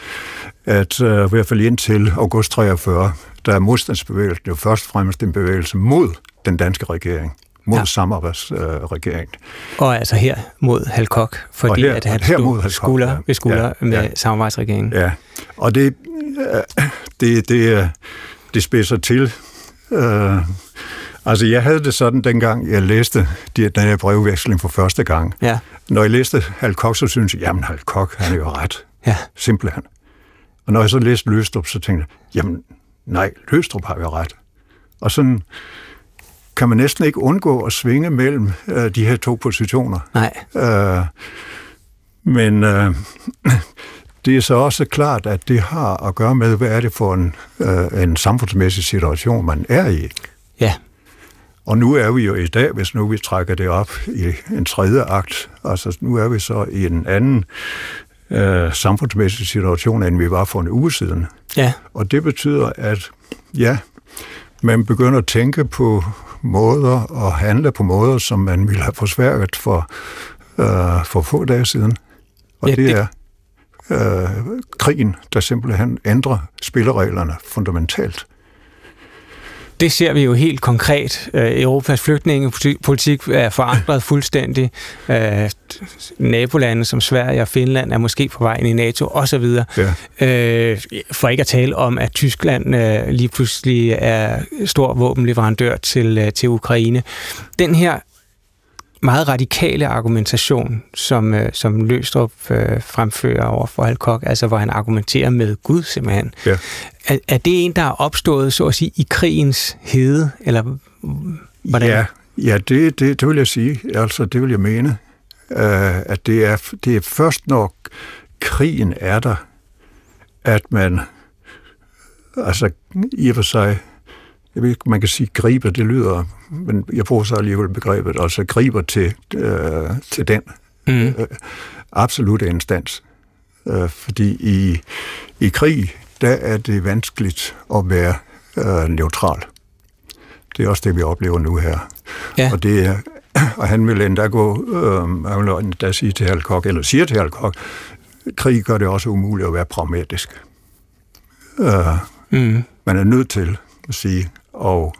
G: at øh, i hvert fald indtil august 43, der er modstandsbevægelsen jo først og fremmest en bevægelse mod den danske regering, mod
B: Ja.
G: ja. samarbejdsregeringen.
B: Og altså her mod Halkok, fordi
G: Og her-
B: at han
G: her mod
B: stod
G: Hal Koch,
B: skulder
G: ja.
B: ved skulder
G: Ja,
B: med
G: ja.
B: samarbejdsregeringen.
G: Ja, og det, øh, det, det, øh, det spidser til. Øh, altså, jeg havde det sådan, dengang jeg læste de, den her brevveksling for første gang.
B: Ja.
G: Når jeg læste Hal Koch, så synes jeg, jamen Hal Koch, han er jo ret.
B: Ja.
G: Simpelthen. Og når jeg så læste Løstrup, så tænkte jeg, jamen nej, Løstrup har jo ret. Og sådan kan man næsten ikke undgå at svinge mellem øh, de her to positioner.
B: Nej.
G: Øh, men øh, det er så også klart, at det har at gøre med, hvad er det for en, øh, en samfundsmæssig situation, man er i.
B: Ja.
G: Og nu er vi jo i dag, hvis nu vi trækker det op i en tredje akt, altså nu er vi så i en anden øh, samfundsmæssig situation, end vi var for en uge siden.
B: Ja.
G: Og det betyder, at ja, man begynder at tænke på måder og handle på måder, som man ville have forsværget for, øh, for få dage siden. Og
B: ja,
G: det,
B: det-
G: er øh, krigen, der simpelthen ændrer spillereglerne fundamentalt.
B: Det ser vi jo helt konkret. Øh, Europas flygtningepolitik er forandret fuldstændig. Øh, Nabolande som Sverige og Finland er måske på vej ind i NATO osv.
G: Ja.
B: Øh, for ikke at tale om, at Tyskland lige pludselig er stor våbenleverandør til, til Ukraine. Den her meget radikale argumentation, som, øh, som Løstrup øh, fremfører over for Halkok, altså hvor han argumenterer med Gud simpelthen.
G: Ja.
B: Er, er det en, der er opstået, så at sige, i krigens hede, eller hvordan?
G: Ja, ja det, det, det vil jeg sige. Altså, det vil jeg mene. Uh, at det er, det er først, når krigen er der, at man altså i og for sig, jeg ved ikke, man kan sige griber, det lyder, men jeg bruger så alligevel begrebet, altså griber til, øh, til den
B: Mm.
G: øh, absolute instans. Øh, fordi i, i krig, der er det vanskeligt at være øh, neutral. Det er også det, vi oplever nu her.
B: Ja.
G: Og, det er, og han vil endda gå, øh, han vil endda sige til Halkok, eller siger til Halkok, krig gør det også umuligt at være pragmatisk. Øh,
B: Mm.
G: man er nødt til at sige og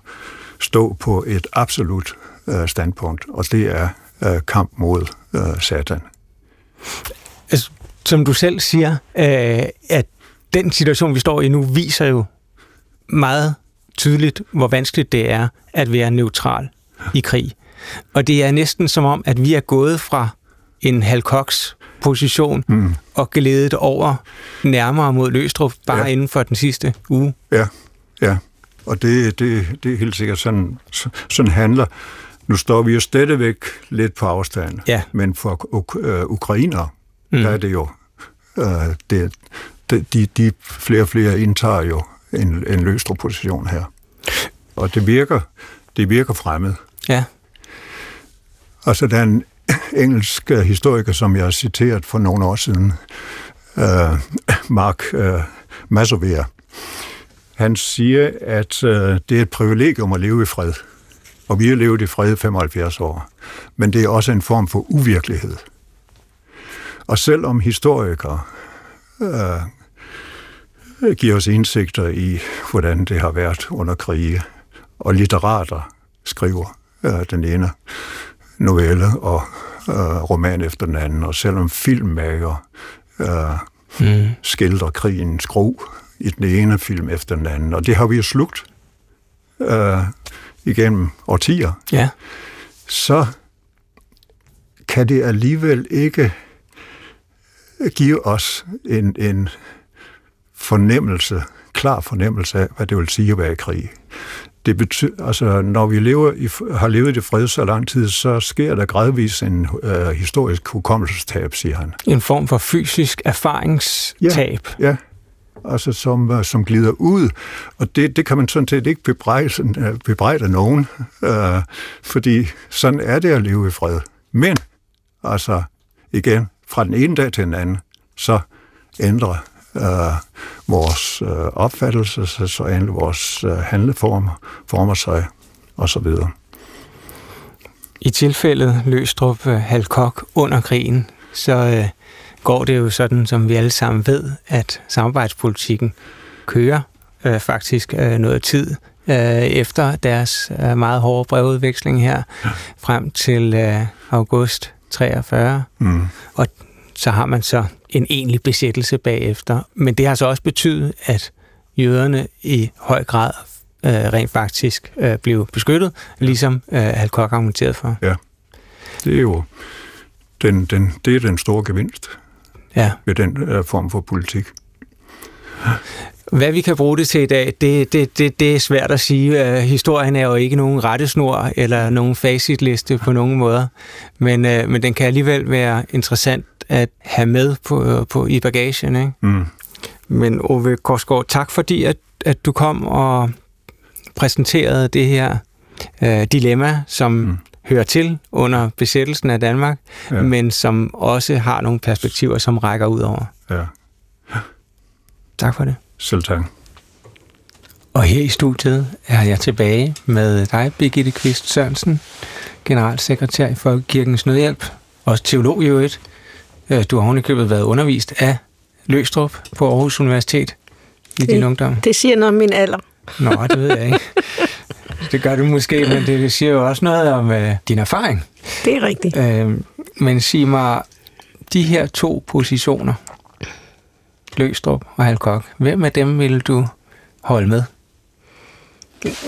G: stå på et absolut øh, standpunkt, og det er øh, kamp mod øh, satan.
B: Altså, som du selv siger, øh, at den situation, vi står i nu, viser jo meget tydeligt, hvor vanskeligt det er at være neutral i krig. Og det er næsten som om, at vi er gået fra en Halkoks position mm. og glædet over nærmere mod Løstrup bare. Ja. inden for den sidste uge.
G: Ja, ja. Og det, det, det er helt sikkert sådan, sådan handler. Nu står vi jo stadigvæk lidt på afstand,
B: ja.
G: men for uk- øh, ukrainere, mm. der er det jo, øh, det, de, de, de flere og flere indtager jo en, en løstre position her. Og det virker, det virker fremmed.
B: Ja.
G: Altså, der er en engelsk historiker, som jeg har citeret for nogle år siden, uh, Mark uh, Masovier. Han siger, at uh, det er et privilegium at leve i fred. Og vi har levet i fred 75 år. Men det er også en form for uvirkelighed. Og selvom historikere uh, giver os indsigter i, hvordan det har været under krige, og litterater skriver uh, den ene novelle og uh, roman efter den anden, og selvom filmmager uh, mm. skildrer krigen skru i den ene film efter den anden, og det har vi jo slugt uh, igennem årtier,
B: ja.
G: så kan det alligevel ikke give os en, en fornemmelse, klar fornemmelse af, hvad det vil sige at være i krig. Det betyder, altså, når vi lever i, har levet i fred så lang tid, så sker der gradvist en øh, historisk hukommelsestab, siger han.
B: En form for fysisk erfaringstab.
G: Ja, ja altså som, øh, som glider ud, og det, det kan man sådan set ikke bebrejde, øh, bebrejde nogen, øh, fordi sådan er det at leve i fred. Men, altså igen, fra den ene dag til den anden, så ændrer øh, vores øh, opfattelse, så, så ændrer vores øh, handleformer former sig, og så videre.
B: I tilfældet Løstrup øh, Halkok under krigen, så øh, går det jo sådan, som vi alle sammen ved, at samarbejdspolitikken kører øh, faktisk øh, noget tid øh, efter deres øh, meget hårde brevudveksling her, ja. frem til øh, august 43. Mm. Og så har man så en egentlig besættelse bagefter. Men det har så også betydet, at jøderne i høj grad øh, rent faktisk øh, blev beskyttet, ligesom øh, Halkok argumenteret for.
G: Ja, det er jo den, den, det er den store gevinst
B: ja.
G: ved den øh, form for politik.
B: Hvad vi kan bruge det til i dag, det, det, det, det er svært at sige. Uh, historien er jo ikke nogen rettesnor eller nogen facitliste på nogen måder, men, uh, men den kan alligevel være interessant at have med på, på i bagagen. Ikke?
G: Mm.
B: Men Ove Korsgaard, tak fordi, at, at du kom og præsenterede det her uh, dilemma, som mm. Hører til under besættelsen af Danmark, ja. men som også har nogle perspektiver, som rækker ud over.
G: Ja.
B: Tak for det.
G: Selv tak.
B: Og her i studiet er jeg tilbage med dig, Birgitte Kvist Sørensen, generalsekretær i Folkekirkens Nødhjælp, også teolog i øvrigt. Du har ovenikøbet været undervist af Løstrup på Aarhus Universitet i det, din ungdom.
A: Det siger noget om min alder.
B: Nå, det ved jeg ikke. Det gør du måske, men det siger jo også noget om uh, din erfaring.
A: Det er rigtigt.
B: Uh, men sig mig, de her to positioner, Løstrup og Halkok. Hvem af dem vil du holde med?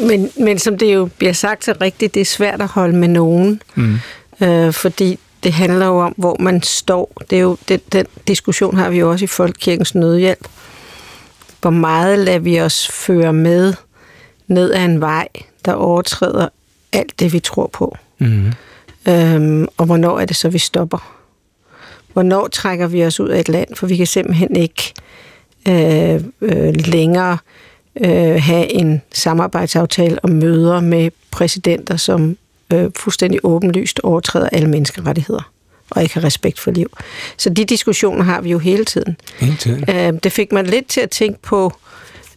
A: Men, men som det jo bliver sagt så rigtigt, det er svært at holde med nogen.
B: Mm.
A: Øh, fordi det handler jo om, hvor man står. Det er jo, det, den diskussion har vi jo også i Folkekirkens Nødhjælp. Hvor meget lader vi os føre med ned ad en vej, der overtræder alt det, vi tror på.
B: Mm.
A: Øhm, og hvornår er det så, vi stopper? Hvornår trækker vi os ud af et land? For vi kan simpelthen ikke øh, øh, længere øh, have en samarbejdsaftale og møder med præsidenter, som øh, fuldstændig åbenlyst overtræder alle menneskerettigheder og ikke har respekt for liv. Så de diskussioner har vi jo hele tiden.
B: Hele tiden.
A: Øh, det fik mig lidt til at tænke på,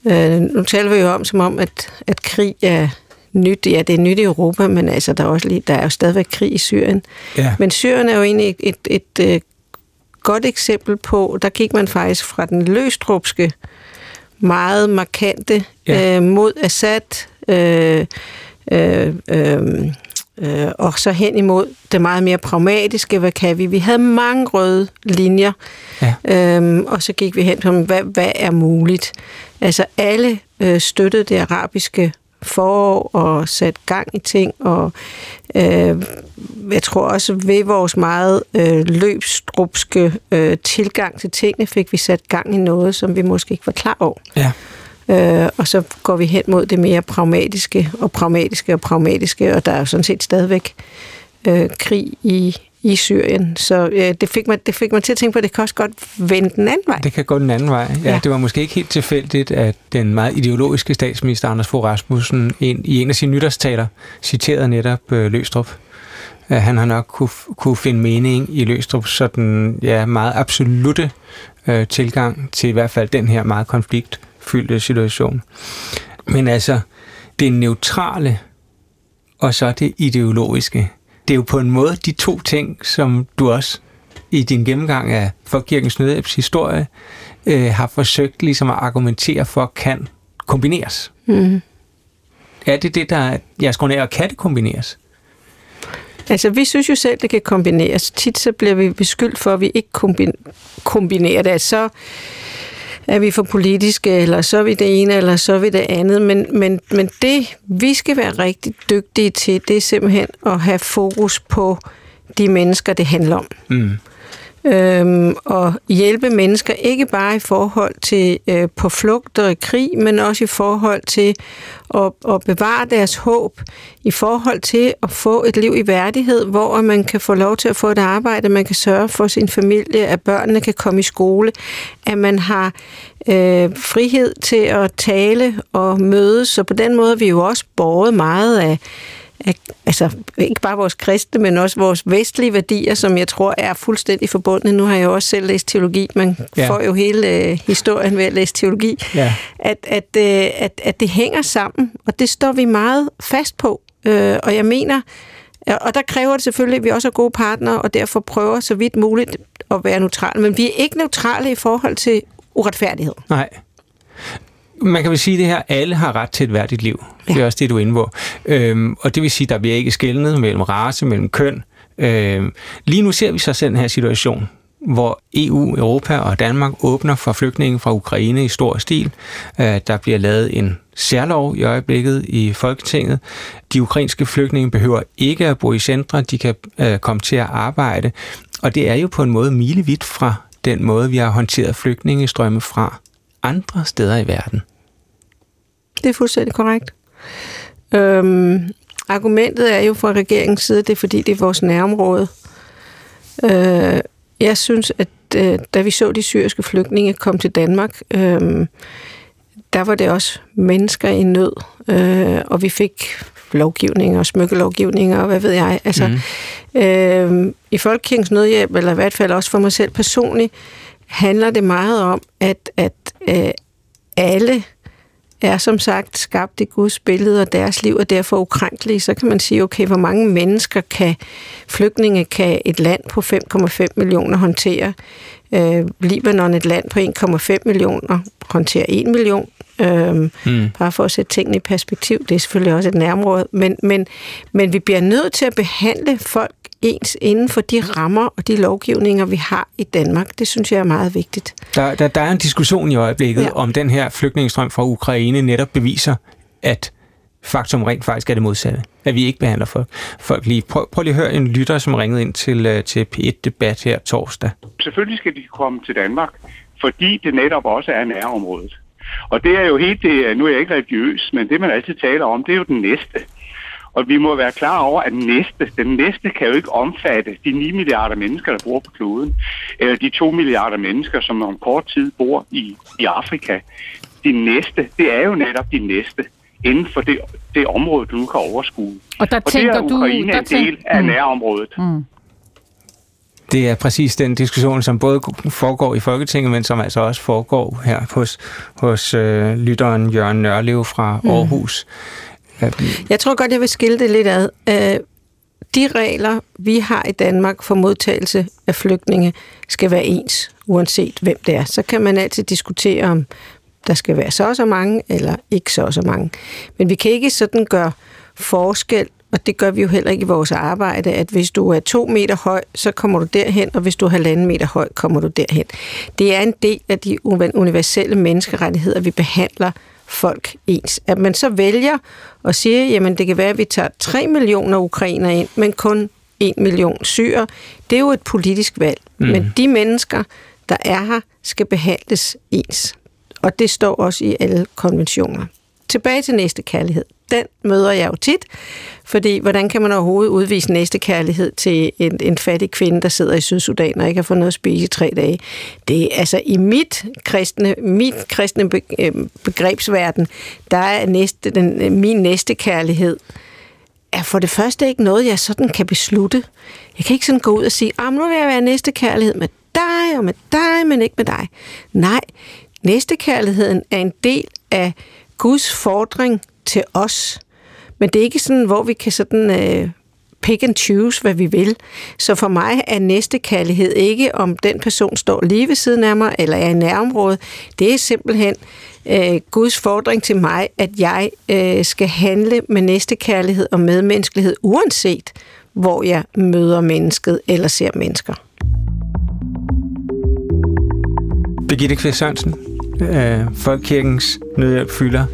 A: øh, nu taler vi jo om som om, at, at krig er nyt. Ja, det er nyt i Europa, men altså, der er, også lige, der er jo stadigvæk krig i Syrien.
B: Ja.
A: Men Syrien er jo egentlig et, et, et, et godt eksempel på, der gik man faktisk fra den løstrupske, meget markante
B: Ja.
A: øh, mod Assad, øh, øh, øh, øh, og så hen imod det meget mere pragmatiske, hvad kan vi? Vi havde mange røde linjer,
B: Ja.
A: øhm, og så gik vi hen på, hvad, hvad er muligt? Altså alle øh, støttede det arabiske forår og satte gang i ting, og øh, jeg tror også ved vores meget øh, løbstrupske øh, tilgang til tingene, fik vi sat gang i noget, som vi måske ikke var klar over.
B: Ja.
A: Øh, og så går vi hen mod det mere pragmatiske og pragmatiske og pragmatiske, og der er jo sådan set stadigvæk øh, krig i, i Syrien. Så øh, det, fik mig, det fik mig til at tænke på, at det kan også godt vende den anden vej.
B: Det kan gå den anden vej. Ja,
A: Ja.
B: Det var måske ikke helt tilfældigt, at den meget ideologiske statsminister Anders Fogh Rasmussen en, i en af sine nytårstaler citerede netop øh, Løstrup. At han har nok kunne, kunne finde mening i Løstrup sådan ja, meget absolute øh, tilgang til i hvert fald den her meget konfliktfyldte situation. Men altså, det neutrale og så det ideologiske, det er jo på en måde de to ting, som du også i din gennemgang af Folkekirkens Nødhjælps historie øh, har forsøgt ligesom at argumentere for, kan kombineres.
A: Mm.
B: Er det det, der er jeres grundlag, og kan det kombineres?
A: Altså, vi synes jo selv, det kan kombineres. Tit så bliver vi beskyldt for, at vi ikke kombin- kombinerer det. Så er vi for politiske, eller så er vi det ene, eller så er vi det andet. Men, men, men det, vi skal være rigtig dygtige til, det er simpelthen at have fokus på de mennesker, det handler om.
B: Mm.
A: Øhm, og hjælpe mennesker, ikke bare i forhold til øh, på flugt og krig, men også i forhold til at, at bevare deres håb, i forhold til at få et liv i værdighed, hvor man kan få lov til at få et arbejde, man kan sørge for sin familie, at børnene kan komme i skole, at man har øh, frihed til at tale og mødes, så på den måde er vi jo også borget meget af, altså ikke bare vores kristne, men også vores vestlige værdier, som jeg tror er fuldstændig forbundne. Nu har jeg jo også selv læst teologi. Man
B: ja.
A: får jo hele øh, historien ved at læse teologi.
B: Ja.
A: At, at, øh, at, at det hænger sammen, og det står vi meget fast på. Øh, og jeg mener, og der kræver det selvfølgelig, at vi også er gode partnere, og derfor prøver så vidt muligt at være neutrale. Men vi er ikke neutrale i forhold til uretfærdighed.
B: Nej. Man kan vel sige det her, alle har ret til et værdigt liv. Ja. Det er også det, du er inde på. Øhm, og det vil sige, der bliver ikke skældnet mellem race, mellem køn. Øhm, lige nu ser vi så selv den her situation, hvor EU, Europa og Danmark åbner for flygtninge fra Ukraine i stor stil. Øh, der bliver lavet en særlov i øjeblikket i Folketinget. De ukrainske flygtninge behøver ikke at bo i centre, de kan øh, komme til at arbejde. Og det er jo på en måde milevidt fra den måde, vi har håndteret flygtningestrømme fra andre steder i verden.
A: Det er fuldstændig korrekt. Øhm, argumentet er jo fra regeringens side, det er fordi, det er vores nærområde. Øh, jeg synes, at øh, da vi så de syriske flygtninge komme til Danmark, øh, der var det også mennesker i nød, øh, og vi fik lovgivning og smykkelovgivning og hvad ved jeg. Altså, mm. øh, I Folkekirkens Nødhjælp, eller i hvert fald også for mig selv personligt, handler det meget om, at, at øh, alle er som sagt skabt i Guds billede, og deres liv er derfor ukrænkelige, så kan man sige, okay, hvor mange mennesker kan flygtninge kan et land på 5,5 millioner håndtere? Øh, Libanon, et land på 1,5 millioner, håndterer 1 million. Øhm, mm. Bare for at sætte tingene i perspektiv. Det er selvfølgelig også et nærområde. Men, men, men vi bliver nødt til at behandle folk ens inden for de rammer og de lovgivninger, vi har i Danmark. Det synes jeg er meget vigtigt.
B: Der, der, der er en diskussion i øjeblikket, ja. om den her flygtningestrøm fra Ukraine netop beviser, at faktum rent faktisk er det modsatte. At vi ikke behandler folk, folk lige. Prøv, prøv lige at høre en lytter, som ringede ind til, øh, til P1-debat her torsdag.
K: Selvfølgelig skal de komme til Danmark, fordi det netop også er nærområdet. Og det er jo helt det, nu er jeg ikke religiøs, men det man altid taler om, det er jo den næste. Og vi må være klar over, at næste, den næste kan jo ikke omfatte de 9 milliarder mennesker, der bor på kloden, eller de 2 milliarder mennesker, som om kort tid bor i, i Afrika. De næste, det er jo netop de næste inden for det, det område, du nu kan overskue.
L: Og der
K: og det
L: tænker
K: er
L: du-
K: Ukraine
L: der
K: en del af
L: Mm.
K: nærområdet.
L: Mm.
B: Det er præcis den diskussion, som både foregår i Folketinget, men som altså også foregår her hos, hos øh, lytteren Jørgen Nørlev fra
A: Mm.
B: Aarhus.
A: Jeg tror godt, jeg vil skille det lidt ad. Øh, De regler, vi har i Danmark for modtagelse af flygtninge, skal være ens, uanset hvem det er. Så kan man altid diskutere, om der skal være så og så mange, eller ikke så og så mange. Men vi kan ikke sådan gøre forskel, og det gør vi jo heller ikke i vores arbejde, at hvis du er to meter høj, så kommer du derhen, og hvis du er halvanden meter høj, kommer du derhen. Det er en del af de universelle menneskerettigheder, vi behandler folk ens. At man så vælger og siger, jamen det kan være, at vi tager 3 millioner ukrainer ind, men kun 1 million syre. Det er jo et politisk valg.
B: Mm.
A: Men de mennesker, der er her, skal behandles ens. Og det står også i alle konventioner. Tilbage til næste kærlighed. Den møder jeg jo tit, fordi hvordan kan man overhovedet udvise næste kærlighed til en, en fattig kvinde, der sidder i Sydsudan og ikke har fået noget at spise i tre dage? Det er altså i mit kristne, mit kristne øh, begrebsverden, der er næste, den, min næste kærlighed er for det første ikke noget, jeg sådan kan beslutte. Jeg kan ikke sådan gå ud og sige, ah, nu vil jeg være næste kærlighed med dig og med dig, men ikke med dig. Nej, næstekærligheden er en del af Guds fordring til os. Men det er ikke sådan, hvor vi kan sådan øh, pick and choose, hvad vi vil. Så for mig er næstekærlighed ikke, om den person står lige ved siden af mig, eller er i nærområdet. Det er simpelthen øh, Guds fordring til mig, at jeg øh, skal handle med næstekærlighed og medmenneskelighed, uanset hvor jeg møder mennesket eller ser mennesker.
B: Birgitte Kvist Sørensen, øh, Folkekirkens Nødhjælp fylder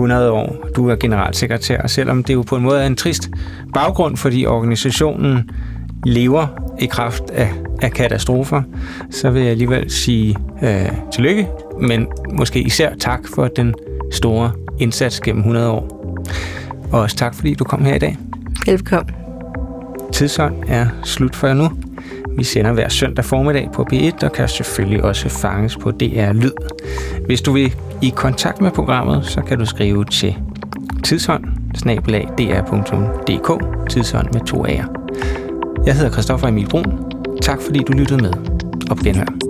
B: 100 år. Du er generalsekretær, selvom det jo på en måde er en trist baggrund, fordi organisationen lever i kraft af, af katastrofer, så vil jeg alligevel sige øh, tillykke, men måske især tak for den store indsats gennem 100 år. Og også tak, fordi du kom her i dag.
A: Velkommen.
B: Tidsånd er slut for jer nu. Vi sender hver søndag formiddag på B1 og kan selvfølgelig også fanges på DR Lyd. Hvis du vil i kontakt med programmet, så kan du skrive til tidshånd dr.dk tidshånd med to A'er. Jeg hedder Christoffer Emil Brun. Tak fordi du lyttede med. Op genhør.